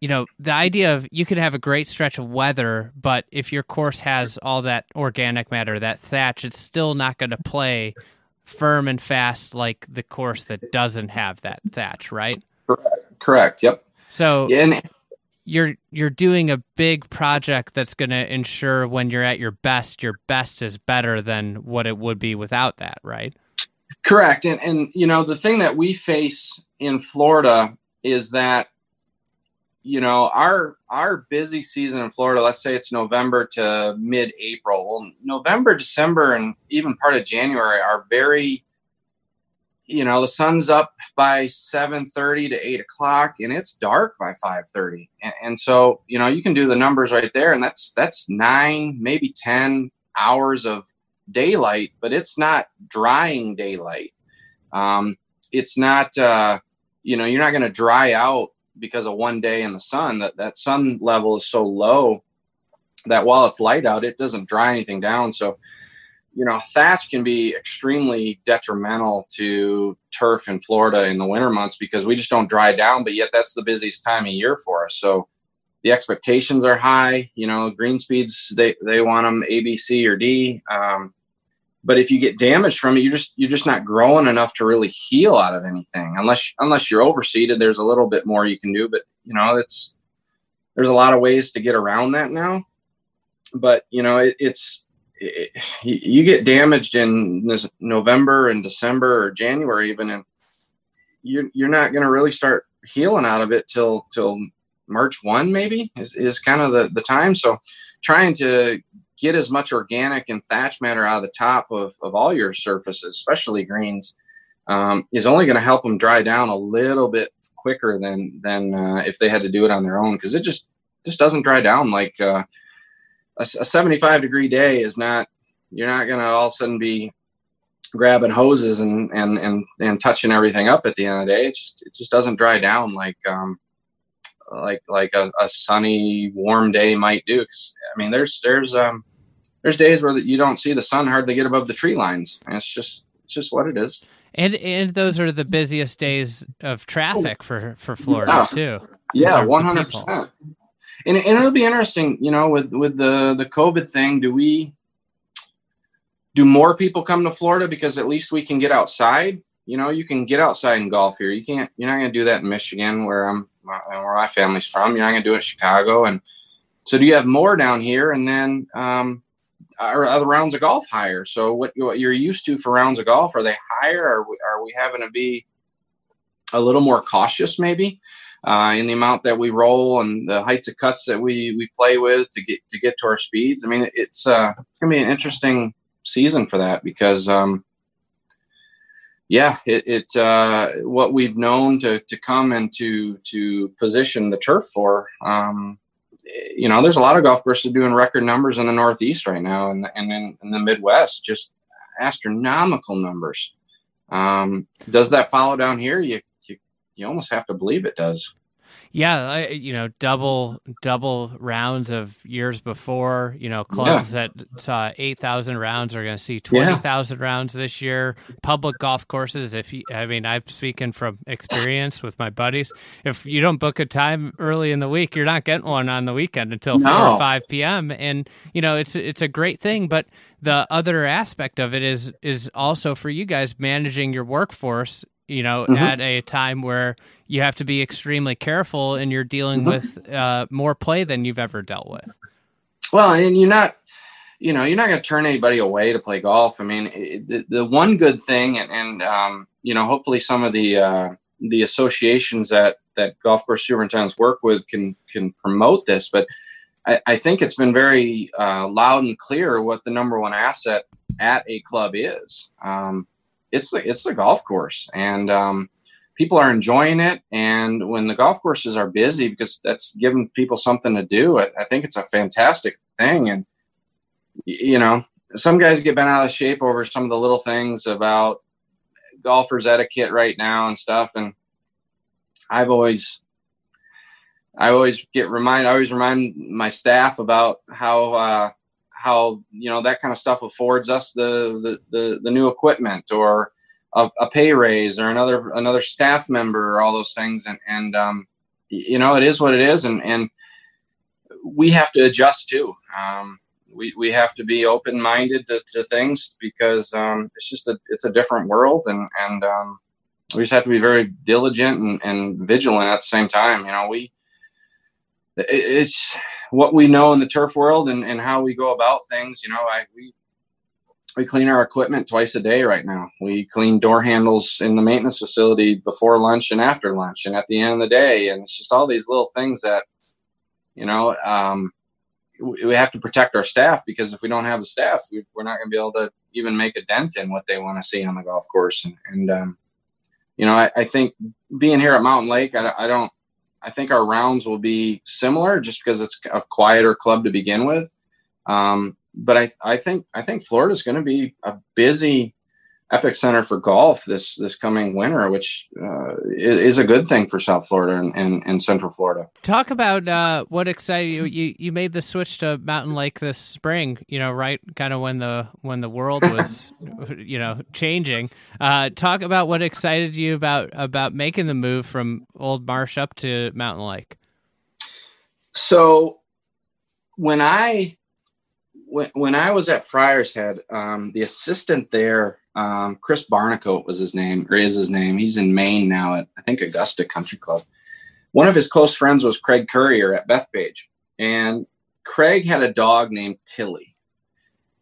Speaker 1: you know the idea of you could have a great stretch of weather but if your course has all that organic matter that thatch it's still not going to play firm and fast like the course that doesn't have that thatch, right?
Speaker 2: Correct. Correct. Yep.
Speaker 1: So and you're you're doing a big project that's going to ensure when you're at your best, your best is better than what it would be without that, right?
Speaker 2: Correct. And and you know the thing that we face in Florida is that you know our our busy season in Florida, let's say it's November to mid April. Well, November, December, and even part of January are very, you know, the sun's up by seven thirty to eight o'clock, and it's dark by five thirty. And, and so you know you can do the numbers right there, and that's that's nine, maybe ten hours of daylight, but it's not drying daylight. Um, it's not, uh, you know, you're not going to dry out because of one day in the sun that that sun level is so low that while it's light out it doesn't dry anything down so you know thatch can be extremely detrimental to turf in florida in the winter months because we just don't dry down but yet that's the busiest time of year for us. So the expectations are high you know green speeds they they want them a b c or d. Um, but if you get damaged from it you're just you're just not growing enough to really heal out of anything. Unless unless you're overseeded there's a little bit more you can do but you know it's there's a lot of ways to get around that now. But you know it, it's it, you get damaged in this november and december or january even and you're, you're not going to really start healing out of it till till march 1 maybe is, is kind of the, the time. So trying to get as much organic and thatch matter out of the top of, of all your surfaces, especially greens, um, is only going to help them dry down a little bit quicker than than uh, if they had to do it on their own because it just just doesn't dry down like uh, a, a 75 degree day is not you're not going to all of a sudden be grabbing hoses and, and and and touching everything up at the end of the day. It just it just doesn't dry down like um like like a, a sunny warm day might do. I mean there's there's um there's days where you don't see the sun hardly get above the tree lines. And it's just it's just what it is.
Speaker 1: And and those are the busiest days of traffic for for florida yeah. too.
Speaker 2: Yeah 100% and, and it'll be interesting you know with with the the covid thing do we do more people come to florida because at least we can get outside you know you can get outside and golf here you can't you're not going to do that in michigan where i'm where my family's from. You're not going to do it in Chicago. And so do you have more down here? And then um, are other rounds of golf higher? So what, what you're used to for rounds of golf, are they higher? Are we, are we having to be a little more cautious maybe uh, in the amount that we roll and the heights of cuts that we, we play with to get, to get to our speeds? I mean, it's uh, to be an interesting season for that because um, yeah, it, it uh, what we've known to to come and to to position the turf for. Um, you know, there's a lot of golf courses doing record numbers in the Northeast right now, and and in, in the Midwest, just astronomical numbers. Um, does that follow down here? You, you almost have to believe it does.
Speaker 1: Yeah, I, you know, double double rounds of years before. You know, clubs yeah. that saw eight thousand rounds are going to see twenty thousand yeah. rounds this year. Public golf courses. If you, I mean, I'm speaking from experience with my buddies. If you don't book a time early in the week, you're not getting one on the weekend until no. four or five p.m. And you know, it's it's a great thing, but the other aspect of it is is also for you guys managing your workforce you know, mm-hmm. at a time where you have to be extremely careful and you're dealing mm-hmm. with uh, more play than you've ever dealt with.
Speaker 2: Well, and you're not, you know, you're not going to turn anybody away to play golf. I mean, it, the, the, one good thing, and, and um, you know, hopefully some of the uh, the associations that that golf course superintendents work with can can promote this, but I, I think it's been very uh, loud and clear what the number one asset at a club is. Um, it's the it's the golf course, and um, people are enjoying it. And when the golf courses are busy, because that's giving people something to do, I, I think it's a fantastic thing. And you know, some guys get bent out of shape over some of the little things about golfers etiquette right now and stuff. And I've always I always get remind I always remind my staff about how uh, how you know that kind of stuff affords us the the the, the new equipment or a, a, pay raise or another another staff member or all those things. And and um, you know it is what it is. And and we have to adjust too. Um, we, we have to be open minded to, to, things because um, it's just a it's a different world. And and um, we just have to be very diligent and, and vigilant at the same time. You know we it, it's what we know in the turf world and, and how we go about things. You know, I we we clean our equipment twice a day right now. We clean door handles in the maintenance facility before lunch and after lunch and at the end of the day. And it's just all these little things that, you know, um, we have to protect our staff because if we don't have the staff, we, are not going to be able to even make a dent in what they want to see on the golf course. And, and um, you know, I, I, think being here at Mountain Lake, I, I don't, I think our rounds will be similar just because it's a quieter club to begin with. Um, but I, I think I think Florida is going to be a busy epic center for golf this this coming winter, which uh, is a good thing for South Florida and, and, and Central Florida.
Speaker 1: Talk about uh, what excited you. You you made the switch to Mountain Lake this spring. You know, right, kind of when the when the world was, you know, changing. Uh, talk about what excited you about about making the move from Old Marsh up to Mountain Lake.
Speaker 2: So, when I when, when I was at Friar's Head, um, the assistant there um, Chris Barnicoat was his name, or is his name. He's in Maine now at I think Augusta Country Club. One of his close friends was Craig Currier at Bethpage, and Craig had a dog named Tilly,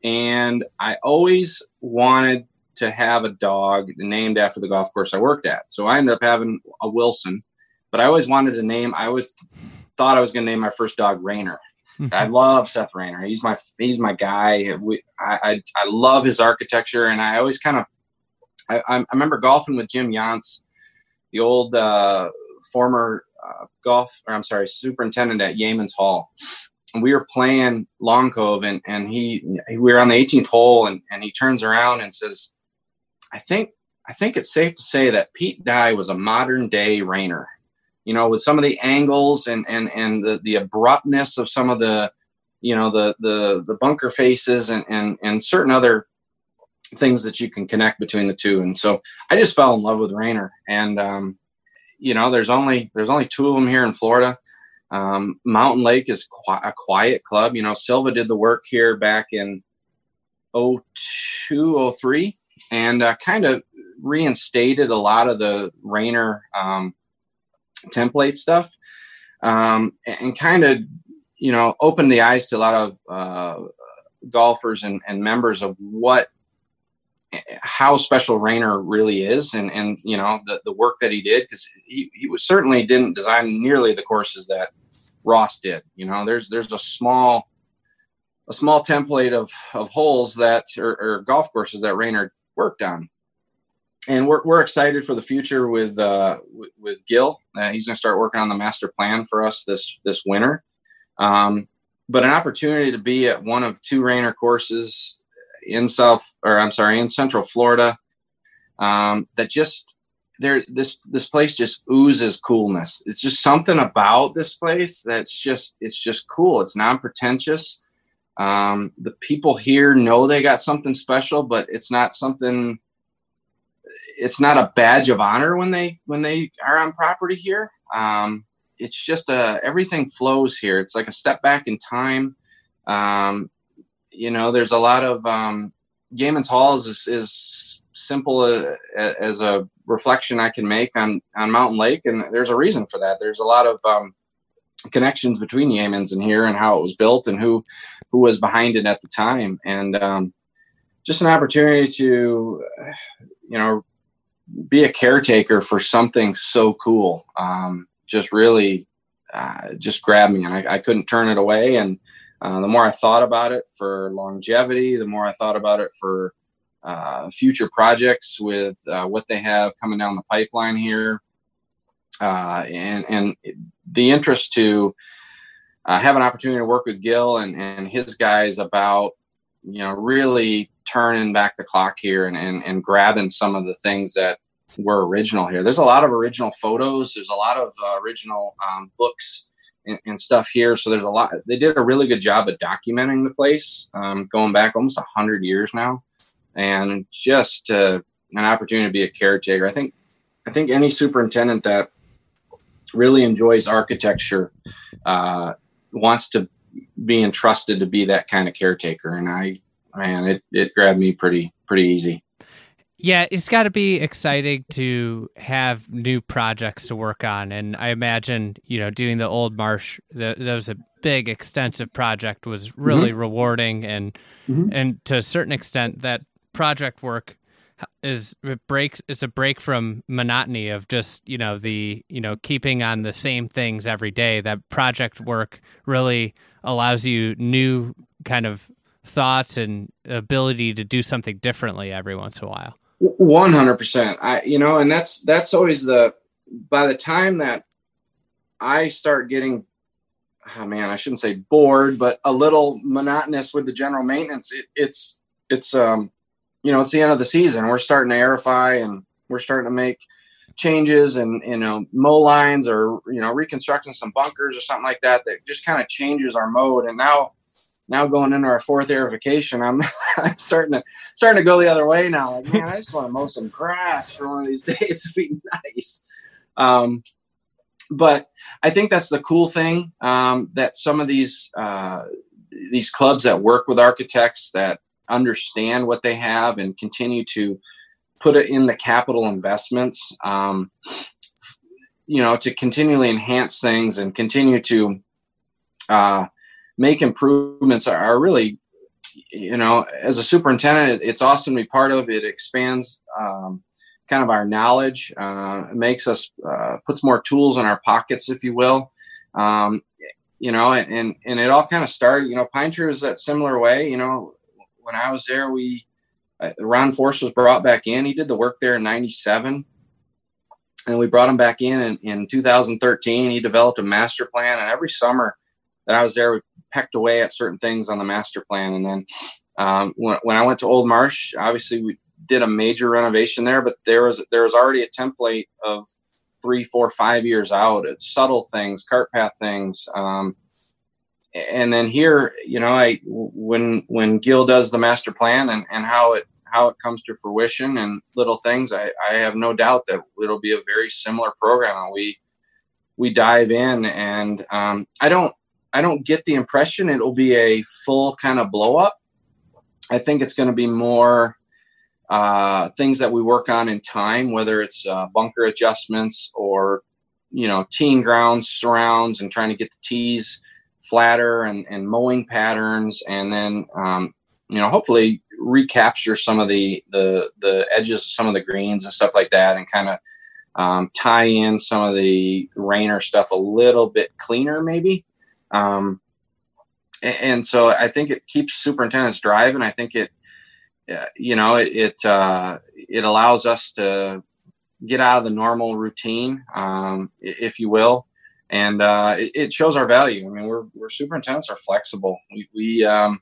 Speaker 2: and I always wanted to have a dog named after the golf course I worked at. So I ended up having a Wilson, but I always wanted a name. I always thought I was going to name my first dog Raynor I love Seth Raynor. He's my he's my guy. We, I, I, I love his architecture, and I always kind of I, I remember golfing with Jim Yance, the old uh, former uh, golf or I'm sorry superintendent at Yeamans Hall. And we were playing Long Cove, and and he we were on the 18th hole, and and he turns around and says, "I think I think it's safe to say that Pete Dye was a modern day Raynor." You know, with some of the angles and and and the the abruptness of some of the, you know, the the the bunker faces and and and certain other things that you can connect between the two. And so I just fell in love with Raynor. And um, you know, there's only there's only two of them here in Florida. Um, Mountain Lake is a quiet club. You know, Silva did the work here back in 02, 03 and uh, kind of reinstated a lot of the Raynor um, template stuff um, and, kind of you know opened the eyes to a lot of uh, golfers and, and members of what how special Raynor really is and and you know the, the work that he did because he, he was certainly didn't design nearly the courses that Ross did you know? There's there's a small a small template of of holes that or, or golf courses that Raynor worked on and we're, we're excited for the future with uh, with, with Gil. Uh, he's going to start working on the master plan for us this this winter. Um, but an opportunity to be at one of two Raynor courses in South, or I'm sorry, in Central Florida, um, that just there this this place just oozes coolness. It's just something about this place that's just it's just cool. It's non pretentious. Um, the people here know they got something special, but it's not something it's not a badge of honor when they when they are on property here. Um, it's just a everything flows here. It's like a step back in time. Um, you know, there's a lot of um, Yeamans Halls is, is simple a, a, as a reflection I can make on on Mountain Lake, and there's a reason for that. There's a lot of um, connections between Yeamans and here, and how it was built, and who who was behind it at the time, and um, just an opportunity to you know be a caretaker for something so cool. Um, just really uh, just grabbed me and I, I, couldn't turn it away. And uh, the more i thought about it for longevity the more i thought about it for uh, future projects with uh, what they have coming down the pipeline here. Uh, and and the interest to uh, have an opportunity to work with gil and, and his guys about you know really turning back the clock here and, and, and grabbing some of the things that were original here. There's a lot of original photos. There's a lot of uh, original um, books and, and, stuff here. So there's a lot. They did a really good job of documenting the place, um, going back almost a hundred years now, and just uh, an opportunity to be a caretaker. I think I think any superintendent that really enjoys architecture uh, wants to be entrusted to be that kind of caretaker. And I man, it, it grabbed me pretty pretty easy.
Speaker 1: Yeah, it's got to be exciting to have new projects to work on, and I imagine you know doing the old marsh. The, that was a big, extensive project. Was really mm-hmm. rewarding, and mm-hmm. and to a certain extent, that project work is it breaks. It's a break from monotony of just you know the you know keeping on the same things every day. That project work really allows you new kind of thoughts and ability to do something differently every once in a while.
Speaker 2: One hundred percent. I you know, and that's that's always the by the time that I start getting oh man, I shouldn't say bored, but a little monotonous with the general maintenance, it, it's it's um you know, it's the end of the season. We're starting to aerify and we're starting to make changes and you know mow lines or you know reconstructing some bunkers or something like that that just kind of changes our mode and now now going into our fourth aerification, I'm I'm starting to starting to go the other way now. Like, man, I just want to mow some grass for one of these days to be nice. Um, but I think that's the cool thing um, that some of these uh, these clubs that work with architects that understand what they have and continue to put it in the capital investments. Um, you know, to continually enhance things and continue to uh, make improvements are, are really you know as a superintendent it's awesome to be part of. It expands um, kind of our knowledge uh, makes us uh, puts more tools in our pockets if you will. Um, you know and and it all kind of started you know pine tree was that similar way you know when i was there we uh, Ron Forse was brought back in. He did the work there in 97 and we brought him back in, in in 2013 he developed a master plan and every summer that i was there we pecked away at certain things on the master plan. And then um, when, when I went to Old Marsh, obviously we did a major renovation there, but there was there was already a template of three, four, five years out. It's subtle things, cart path things. Um, and then here, you know, I when when Gil does the master plan and, and how it how it comes to fruition and little things, I, I have no doubt that it'll be a very similar program. And we we dive in, and um, I don't I don't get the impression it'll be a full kind of blow up. I think it's going to be more uh, things that we work on in time, whether it's uh, bunker adjustments or you know teeing grounds surrounds and trying to get the tees flatter and, and mowing patterns, and then um, you know hopefully recapture some of the the the edges of some of the greens and stuff like that, and kind of um, tie in some of the Raynor stuff a little bit cleaner, maybe. Um, and so I think it keeps superintendents driving. I think it you know, it it, uh, it allows us to get out of the normal routine, um, if you will, and uh, it, it, shows our value. I mean, we're we're superintendents are flexible. We, we um,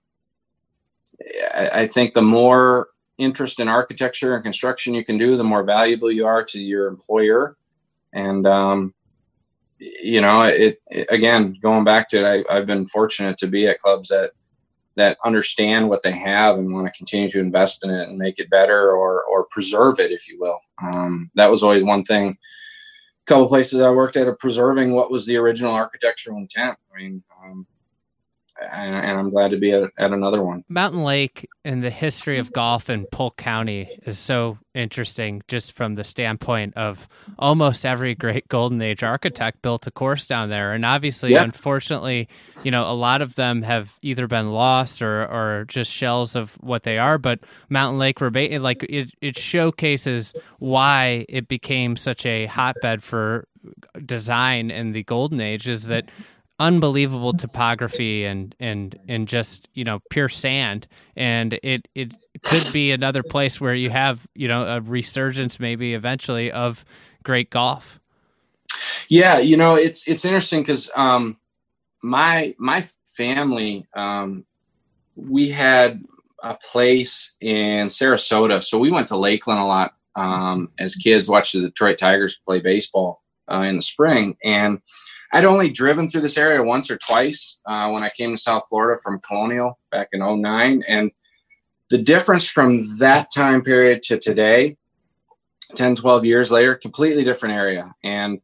Speaker 2: I, I think the more interest in architecture and construction you can do, the more valuable you are to your employer. And um, you know, it, it, again going back to it, I, I've been fortunate to be at clubs that that understand what they have and want to continue to invest in it and make it better or or preserve it, if you will. Um, that was always one thing. A couple places I worked at are preserving what was the original architectural intent. I mean, um, and, and, I'm glad to be at, at, another one.
Speaker 1: Mountain Lake and the history of golf in Polk County is so interesting, just from the standpoint of almost every great Golden Age architect built a course down there, and obviously, yeah. unfortunately, you know, a lot of them have either been lost or or just shells of what they are. But Mountain Lake, like it, it showcases why it became such a hotbed for design in the Golden Age. Is that unbelievable topography and and and just you know pure sand. And it it could be another place where you have you know a resurgence maybe eventually of great golf.
Speaker 2: Yeah you know it's it's interesting because um my my family um we had a place in sarasota. So we went to lakeland a lot um as kids watched the detroit tigers play baseball uh, in the spring. And I'd only driven through this area once or twice uh, when I came to South Florida from Colonial back in 09. And the difference from that time period to today, 10, 12 years later, completely different area. And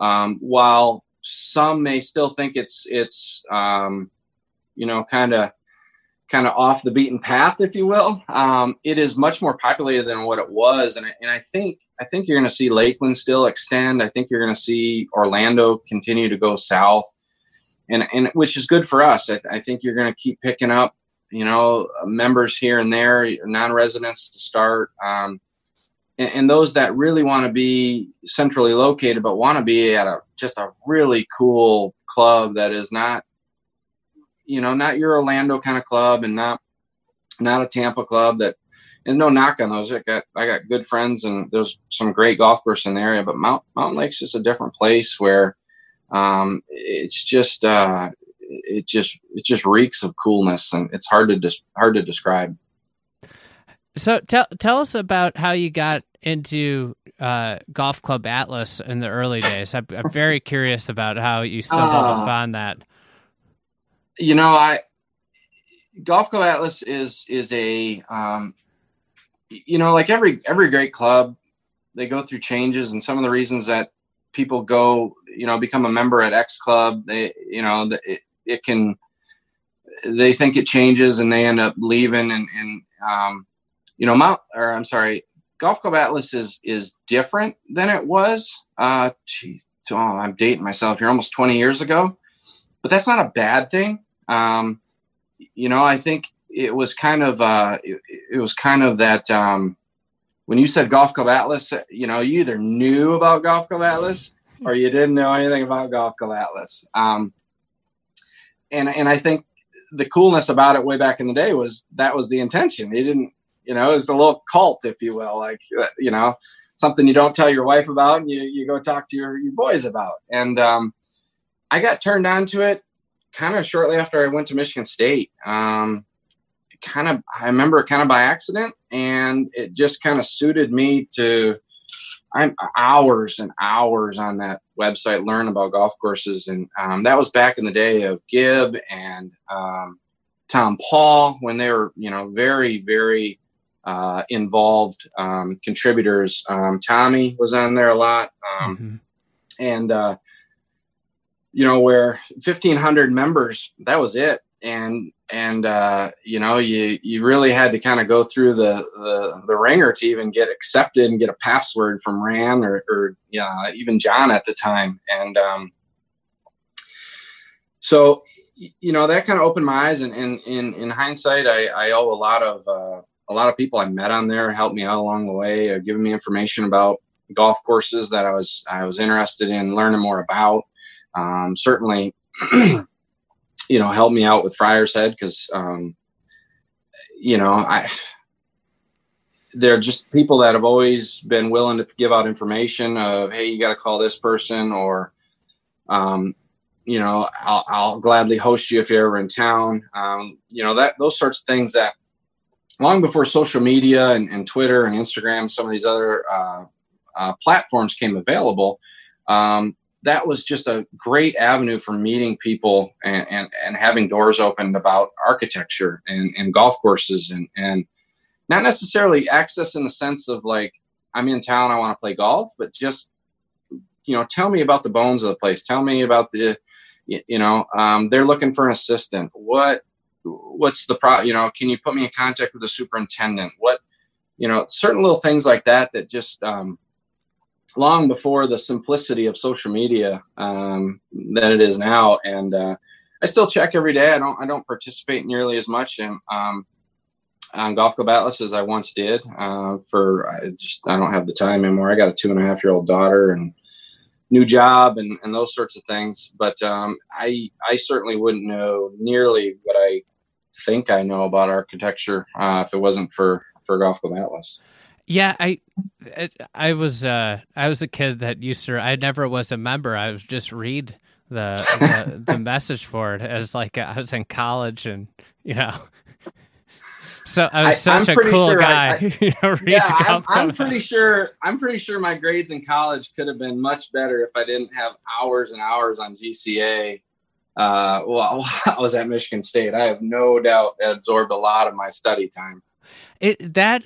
Speaker 2: um, while some may still think it's, it's um, you know, kind of kind of off the beaten path, if you will. Um, it is much more populated than what it was, and I, and I think I think you're going to see Lakeland still extend. I think you're going to see Orlando continue to go south, and and which is good for us. I, I think you're going to keep picking up, you know, members here and there, non-residents to start. Um, and, and those that really want to be centrally located, but want to be at a just a really cool club that is not you know, not your Orlando kind of club and not not a Tampa club that and no knock on those. I got I got good friends and there's some great golf courses in the area, but Mount Mountain Lake's just a different place where um, it's just uh, it just it just reeks of coolness and it's hard to dis- hard to describe.
Speaker 1: So tell tell us about how you got into uh, Golf Club Atlas in the early days. I'm, I'm very curious about how you stumbled uh, upon that
Speaker 2: you know, I Golf Club Atlas is is a um, you know like every every great club they go through changes and some of the reasons that people go you know become a member at X club they you know it, it can they think it changes and they end up leaving and and um, you know Mount or I'm sorry Golf Club Atlas is is different than it was uh oh, I'm dating myself here almost 20 years ago but that's not a bad thing um, you know, I think it was kind of uh, it, it was kind of that um, when you said Golf Club Atlas, you know, you either knew about Golf Club Atlas or you didn't know anything about Golf Club Atlas. Um, and and I think the coolness about it way back in the day was that was the intention. He didn't, you know, it was a little cult, if you will, like uh, you know, something you don't tell your wife about and you you go talk to your your boys about. And um, I got turned on to it kind of shortly after I went to Michigan State. Um, kind of, I remember kind of by accident, and it just kind of suited me to. I'm hours and hours on that website learn about golf courses, and um, that was back in the day of Gibb and um, Tom Paul when they were, you know, very very uh, involved um, contributors. Um, Tommy was on there a lot, um, mm-hmm. and uh, you know, where 1500 members, that was it. And, and, uh, you know, you, you really had to kind of go through the, the, the ringer to even get accepted and get a password from Ran or, or yeah, even John at the time. And, um, so, you know, that kind of opened my eyes and, in, in, in hindsight, I, I owe a lot of, uh, a lot of people I met on there helped me out along the way, uh, giving me information about golf courses that I was I was interested in learning more about um, certainly, you know, helped me out with Friar's Head because, um, you know, I they're just people that have always been willing to give out information of, hey, you got to call this person, or, um, you know, I'll, I'll, gladly host you if you're ever in town. Um, you know, that those sorts of things that long before social media and, and Twitter and Instagram, some of these other uh, uh, platforms came available. Um, that was just a great avenue for meeting people and, and, and having doors opened about architecture and, and golf courses and, and not necessarily access in the sense of like I'm in town, I want to play golf, but just you know, tell me about the bones of the place. Tell me about the, you know, um, they're looking for an assistant. What, what's the pro? You know, can you put me in contact with the superintendent? What, you know, certain little things like that that just um, long before the simplicity of social media um, that it is now. And uh, I still check every day. I don't I don't participate nearly as much in um, on Golf Club Atlas as I once did. Uh, for I just I don't have the time anymore. I got a two and a half year old daughter and new job and, and those sorts of things. But um, I I certainly wouldn't know nearly what I think I know about architecture uh, if it wasn't for for Golf Club Atlas.
Speaker 1: Yeah, I I was uh, I was a kid that used to. I never was a member. I was just read the the, the message for it as like I was in college and you know so I was such a cool
Speaker 2: sure
Speaker 1: guy. I,
Speaker 2: I, you know, yeah, I'm, I'm pretty sure. I'm pretty sure my grades in college could have been much better if I didn't have hours and hours on GCA. Uh, well, I was at Michigan State. I have no doubt it absorbed a lot of my study time.
Speaker 1: It that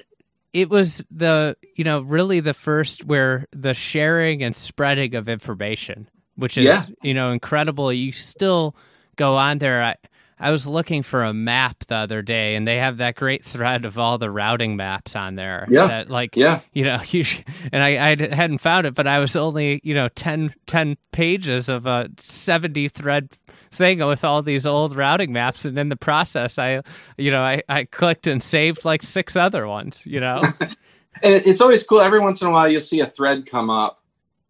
Speaker 1: it was the you know really the first where the sharing and spreading of information, which is yeah. you know incredible. You still go on there. I, I was looking for a map the other day, and they have that great thread of all the routing maps on there.
Speaker 2: Yeah,
Speaker 1: that, like
Speaker 2: yeah,
Speaker 1: you know, you, and I, I hadn't found it, but I was only you know 10, 10 pages of a seventy thread thing with all these old routing maps, and in the process, I you know I, I clicked and saved like six other ones. You know,
Speaker 2: and it's always cool. Every once in a while, you'll see a thread come up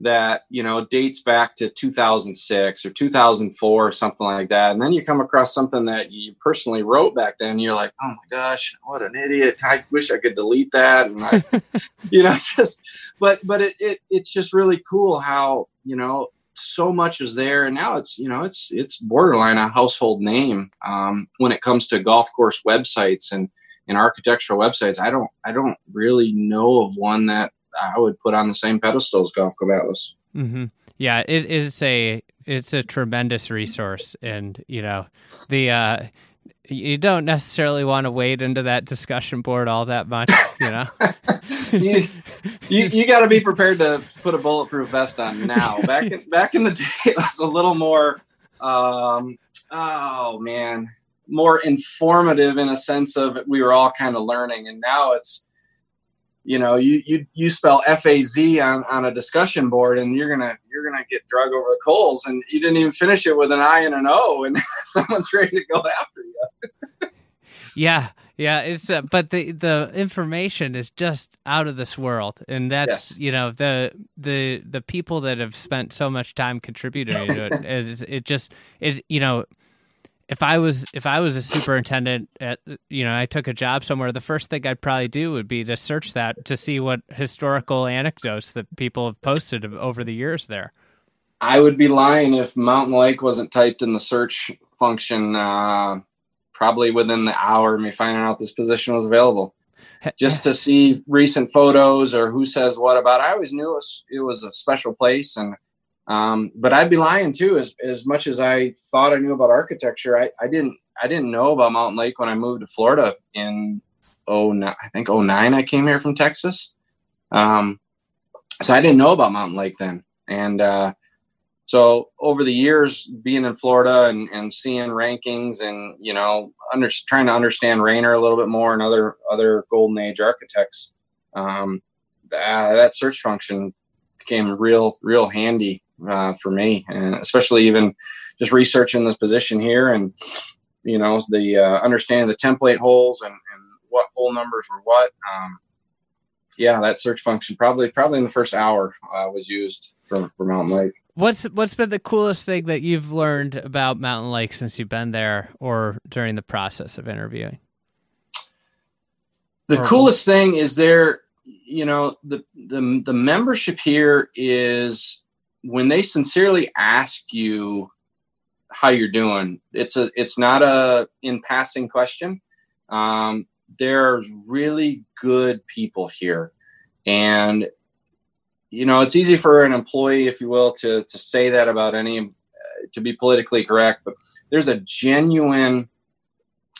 Speaker 2: that you know dates back to 2006 or 2004 or something like that and then you come across something that you personally wrote back then and you're like oh my gosh what an idiot i wish i could delete that and I, you know just but but it, it it's just really cool how you know so much is there and now it's you know it's it's borderline a household name um, when it comes to golf course websites and and architectural websites i don't i don't really know of one that I would put on the same pedestal as Golf Club Atlas.
Speaker 1: Mm-hmm. Yeah, it is a it's a tremendous resource, and you know the uh, you don't necessarily want to wade into that discussion board all that much, you know.
Speaker 2: you you, you got to be prepared to put a bulletproof vest on now. Back in, back in the day, it was a little more. Um, oh man, more informative in a sense of we were all kind of learning, and now it's you know you you you spell f-a-z on, on a discussion board and you're gonna you're gonna get drug over the coals and you didn't even finish it with an i and an o and someone's ready to go after you
Speaker 1: yeah yeah it's uh, but the the information is just out of this world and that's yes. you know the the the people that have spent so much time contributing to it is it just it you know if I was if I was a superintendent at you know I took a job somewhere, the first thing I'd probably do would be to search that to see what historical anecdotes that people have posted over the years there.
Speaker 2: I would be lying if Mountain Lake wasn't typed in the search function uh, probably within the hour of me finding out this position was available. Just to see recent photos or who says what about. It. I always knew it was, it was a special place and um, but I'd be lying too. As as much as I thought I knew about architecture, I, I didn't I didn't know about Mountain Lake when I moved to Florida in oh I think oh nine I came here from Texas. Um, so I didn't know about Mountain Lake then, and uh, so over the years being in Florida and, and seeing rankings and you know under, trying to understand Raynor a little bit more and other other golden age architects, um, uh, that search function became real real handy uh, for me, and especially even just researching the position here and you know the uh, understanding the template holes and, and what hole numbers were what. Um, yeah, that search function probably probably in the first hour uh, was used for, for Mountain Lake.
Speaker 1: What's what's been the coolest thing that you've learned about Mountain Lake since you've been there, or during the process of interviewing?
Speaker 2: The coolest thing is there, you know, the the the membership here is when they sincerely ask you how you're doing. It's a it's not a in passing question. Um, there's really good people here, and you know it's easy for an employee, if you will, to to say that about any uh, to be politically correct, but there's a genuine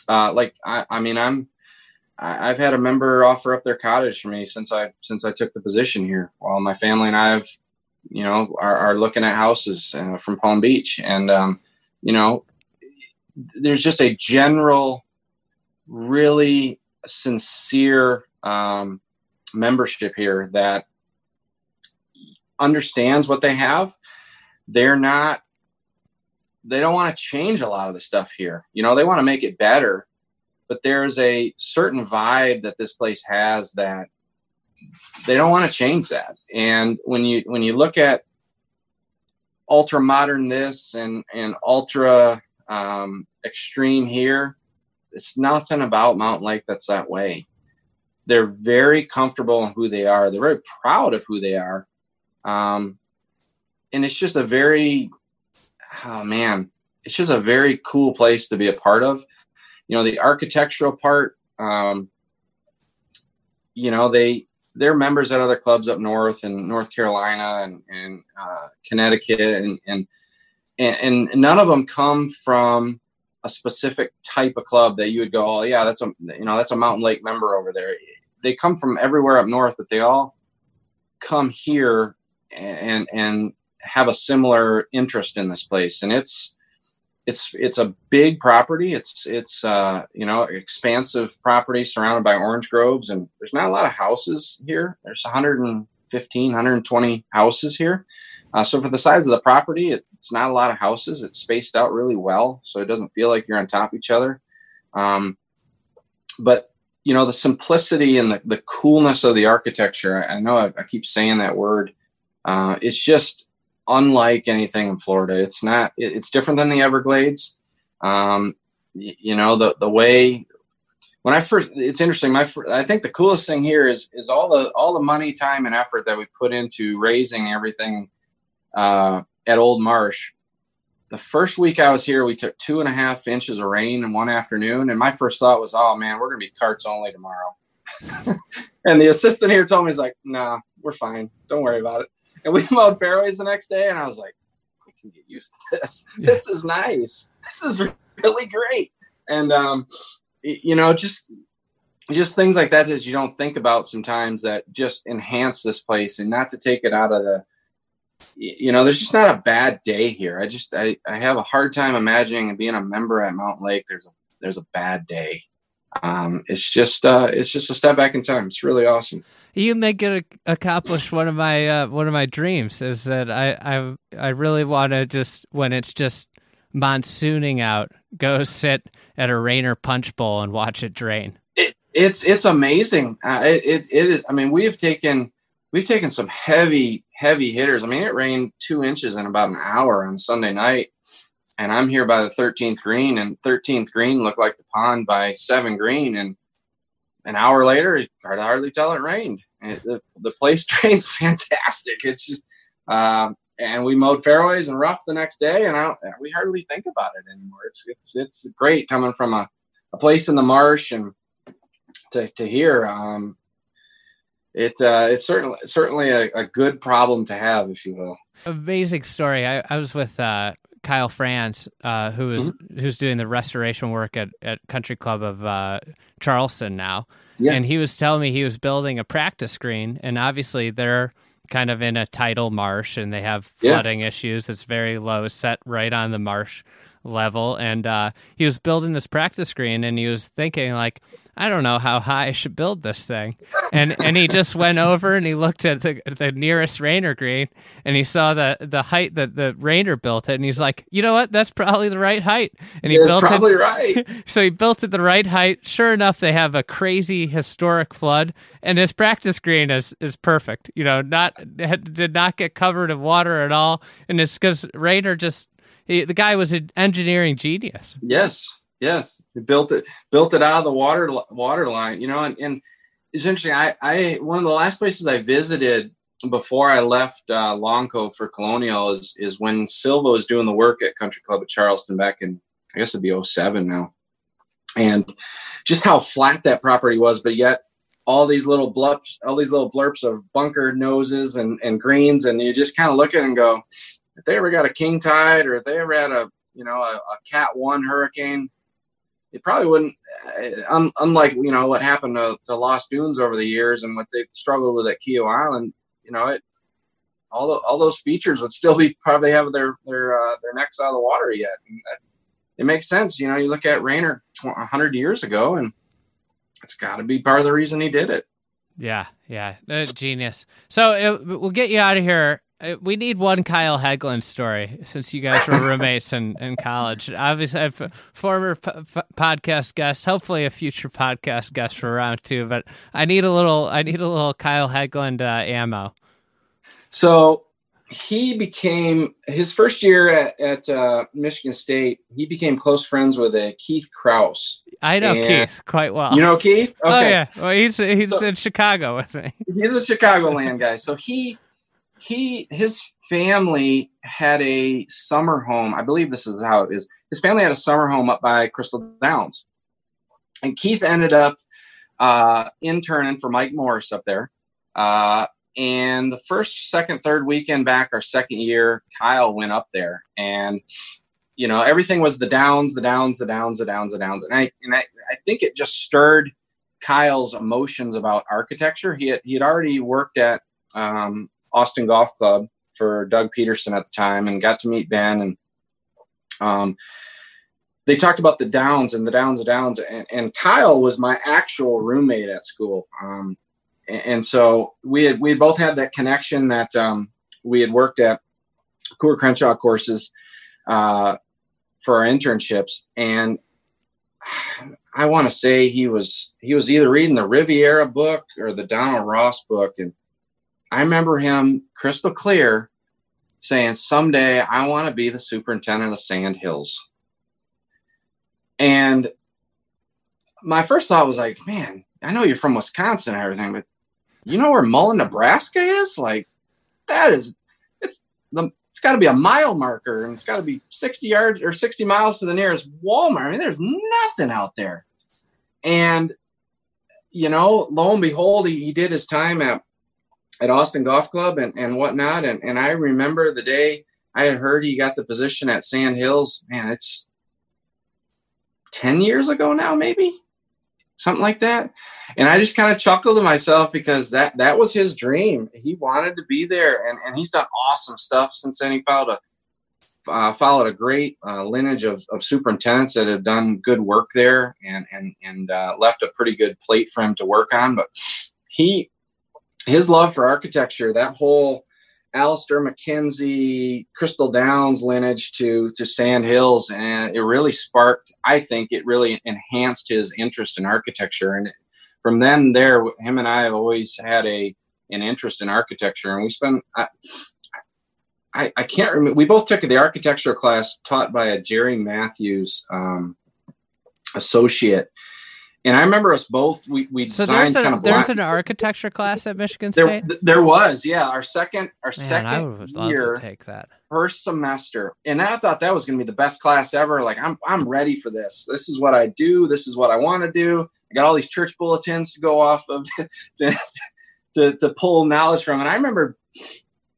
Speaker 2: uh, like I, I mean I'm I've had a member offer up their cottage for me since I since I took the position here. While my family and I have, you know, are, are looking at houses uh, from Palm Beach, and um, you know, there's just a general, really sincere um, membership here that understands what they have. They're not, they don't want to change a lot of the stuff here. You know, they want to make it better, but there's a certain vibe that this place has that they don't want to change that. And when you, when you look at ultra modern this and and ultra um, extreme here. It's nothing about Mountain Lake that's that way. They're very comfortable in who they are. They're very proud of who they are, um, and it's just a very oh man, it's just a very cool place to be a part of. You know, the architectural part. Um, you know, they they're members at other clubs up north in North Carolina and, and uh, Connecticut, and, and and none of them come from a specific type of club that you would go, oh yeah, that's a you know that's a Mountain Lake member over there. They come from everywhere up north, but they all come here and and have a similar interest in this place, and it's it's it's a big property. It's it's uh, you know expansive property surrounded by orange groves, and there's not a lot of houses here. There's 115, 120 houses here. Uh, so for the size of the property, it, it's not a lot of houses. It's spaced out really well, so it doesn't feel like you're on top of each other. Um, but you know the simplicity and the, the coolness of the architecture. I, know I, I, keep saying that word. Uh, it's just unlike anything in Florida. It's not. It's different than the Everglades. Um, you, know the the way when I first. It's interesting. My I think the coolest thing here is is all the all the money, time, and effort that we put into raising everything uh, at Old Marsh. The first week I was here, we took two and a half inches of rain in one afternoon, and my first thought was, "Oh man, we're gonna be carts only tomorrow." and the assistant here told me, "He's like, nah, we're fine. Don't worry about it." And we mowed fairways the next day, and I was like, I can get used to this. Yeah. This is nice. This is really great. And um, you know, just just things like that that you don't think about sometimes that just enhance this place, and not to take it out of the you know, there's just not a bad day here. I just I, I have a hard time imagining being a member at Mountain Lake. There's a there's a bad day. Um, it's just uh, it's just a step back in time. It's really awesome
Speaker 1: you make it accomplish one of my uh, one of my dreams is that I I I really want to just when it's just monsooning out, go sit at a Raynor punch bowl and watch it drain.
Speaker 2: It, it's it's amazing. Uh, it, it it is. I mean, we have taken we've taken some heavy heavy hitters. I mean, it rained two inches in about an hour on Sunday night, and I'm here by the 13th green, and 13th green looked like the pond by seven green, and an hour later, could hardly tell it rained. the, the place drains fantastic. It's just, um, and we mowed fairways and rough the next day, and I we hardly think about it anymore. It's it's it's great coming from a, a place in the marsh and to to here. Um, it uh, it's certainly certainly a, a, good problem to have, if you will.
Speaker 1: Amazing story. I, I was with uh, Kyle Franz, uh, who is, mm-hmm. who's doing the restoration work at, at Country Club of uh, Charleston now. Yeah. And he was telling me he was building a practice green, and obviously they're kind of in a tidal marsh and they have flooding yeah. issues. It's very low, set right on the marsh level. And uh, he was building this practice green, and he was thinking like, I don't know how high I should build this thing. And and he just went over and he looked at the the nearest Raynor green and he saw the the height that the Raynor built it and he's like, you know what, that's probably the right height. And he
Speaker 2: it's
Speaker 1: built
Speaker 2: probably
Speaker 1: it,
Speaker 2: right.
Speaker 1: So he built it the right height. Sure enough, they have a crazy historic flood, and his practice green is is perfect. You know, not did not get covered in water at all, and it's because Raynor just he, the guy was an engineering genius.
Speaker 2: Yes, Yes, built it built it out of the water water line. You know, and, and it's interesting. I, I one of the last places I visited before I left uh, Long Cove for Colonial is is when Silva was doing the work at Country Club at Charleston back in I guess it'd be 07 now, and just how flat that property was, but yet all these little blurps, all these little blurps of bunker noses and, and greens, and you just kind of look at it and go, if they ever got a king tide or if they ever had a you know a, a cat one hurricane, it probably wouldn't. Uh, un, unlike you know what happened to, to Lost Dunes over the years and what they struggled with at Kiawah Island, you know it. All, the, all those features would still be probably have their their uh, their necks out of the water yet. And it makes sense, you know. You look at Raynor hundred years ago, and it's got to be part of the reason he did it.
Speaker 1: Yeah, yeah, genius. So it, uh, we'll get you out of here. Uh, we need one Kyle Hegland story since you guys were roommates in, in college. Obviously, I've former p- p- podcast guest, hopefully a future podcast guest for round two. But I need a little, I need a little Kyle Hegland uh, ammo.
Speaker 2: So he became his first year at, at uh, Michigan State. He became close friends with a Keith Kraus.
Speaker 1: I know and Keith quite well.
Speaker 2: You know Keith?
Speaker 1: Oh, okay. Oh yeah. Well, he's he's so, in Chicago with me.
Speaker 2: He's a Chicagoland guy. So he he his family had a summer home. I believe this is how it is. His family had a summer home up by Crystal Downs, and Keith ended up uh, interning for Mike Morris up there. Uh, and the first, second, third weekend back, our second year, Kyle went up there, and you know everything was the downs, the downs, the downs, the downs, the downs, and I and I, I think it just stirred Kyle's emotions about architecture. He had he had already worked at um, Austin Golf Club for Doug Peterson at the time, and got to meet Ben, and um, they talked about the downs and the downs and downs, and, and Kyle was my actual roommate at school. Um, and so we had we both had that connection that um, we had worked at Coore Crenshaw courses uh, for our internships, and I want to say he was he was either reading the Riviera book or the Donald Ross book, and I remember him crystal clear saying, "Someday I want to be the superintendent of Sand Hills." And my first thought was like, "Man, I know you're from Wisconsin and everything, but you know where Mullen, Nebraska is? Like that is it's the it's got to be a mile marker and it's got to be 60 yards or 60 miles to the nearest Walmart. I mean, there's nothing out there. And you know, lo and behold, he, he did his time at at Austin Golf Club and, and whatnot. And and I remember the day I had heard he got the position at Sand Hills. Man, it's 10 years ago now, maybe something like that. And I just kind of chuckled to myself because that that was his dream. He wanted to be there, and, and he's done awesome stuff since then. He followed a uh, followed a great uh, lineage of, of superintendents that have done good work there, and and and uh, left a pretty good plate for him to work on. But he his love for architecture, that whole Alister MacKenzie, Crystal Downs lineage to to Sand Hills, and it really sparked. I think it really enhanced his interest in architecture, and from then there, him and I have always had a an interest in architecture, and we spent. I, I, I can't remember. We both took the architecture class taught by a Jerry Matthews um, associate, and I remember us both. We we
Speaker 1: so
Speaker 2: designed
Speaker 1: there's,
Speaker 2: kind of
Speaker 1: there's an architecture class at Michigan State.
Speaker 2: There, there was, yeah. Our second, our
Speaker 1: Man,
Speaker 2: second
Speaker 1: I would love
Speaker 2: year,
Speaker 1: to take that.
Speaker 2: first semester, and I thought that was going to be the best class ever. Like I'm, I'm ready for this. This is what I do. This is what I want to do. I got all these church bulletins to go off of to, to, to pull knowledge from. And I remember,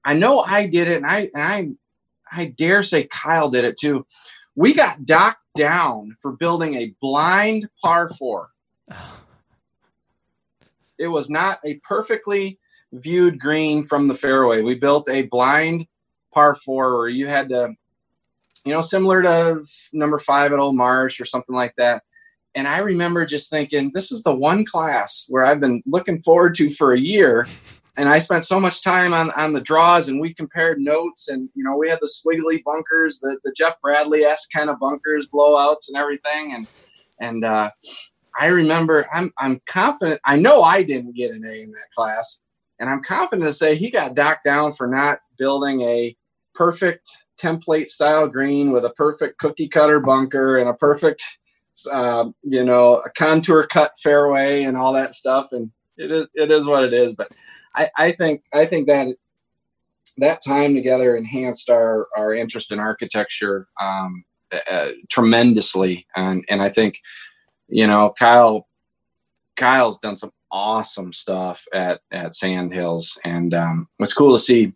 Speaker 2: I know I did it, and I and I, I dare say Kyle did it too. We got docked down for building a blind par four it was not a perfectly viewed green from the fairway. We built a blind par four where you had to, you know, similar to number five at Old Marsh or something like that. And I remember just thinking, this is the one class where I've been looking forward to for a year. And I spent so much time on, on the draws and we compared notes and, you know, we had the squiggly bunkers, the, the Jeff Bradley S kind of bunkers, blowouts and everything. And, and, uh, I remember I'm I'm confident I know I didn't get an A in that class, and I'm confident to say he got docked down for not building a perfect template style green with a perfect cookie cutter bunker and a perfect uh, you know a contour cut fairway and all that stuff and it is it is what it is. But I, I think I think that that time together enhanced our our interest in architecture um, uh, tremendously, and and I think you know Kyle Kyle's done some awesome stuff at at Sand Hills, and um, it's cool to see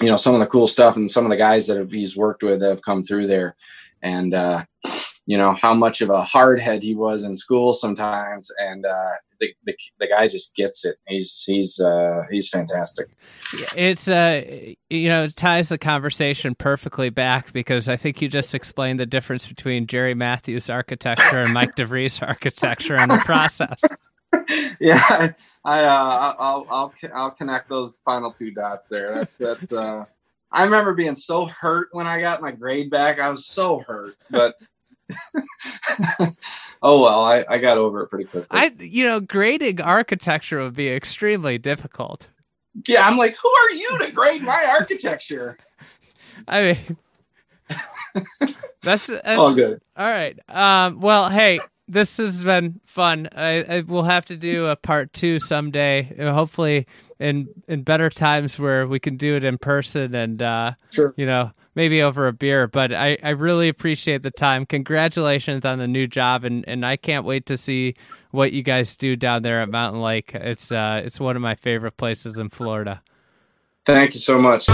Speaker 2: you know some of the cool stuff and some of the guys that have, he's worked with have come through there, and uh, you know how much of a hardhead he was in school sometimes, and uh, the, the, the guy just gets it. He's he's uh, he's fantastic.
Speaker 1: It's uh you know it ties the conversation perfectly back because I think you just explained the difference between Jerry Matthews architecture and Mike DeVries architecture in the process.
Speaker 2: yeah, I uh, I'll I'll I'll connect those final two dots there. That's that's uh I remember being so hurt when I got my grade back. I was so hurt, but oh well, I, I got over it pretty quickly.
Speaker 1: I you know, grading architecture would be extremely difficult.
Speaker 2: Yeah, I'm like, who are you to grade my architecture?
Speaker 1: I mean, that's, that's
Speaker 2: all good.
Speaker 1: All right. Um. Well, hey, this has been fun. I, I will have to do a part two someday. Hopefully, in in better times where we can do it in person and uh,
Speaker 2: sure.
Speaker 1: you know maybe over a beer. But I, I really appreciate the time. Congratulations on the new job, and, and I can't wait to see what you guys do down there at Mountain Lake. It's uh, it's one of my favorite places in Florida.
Speaker 2: Thank you so much.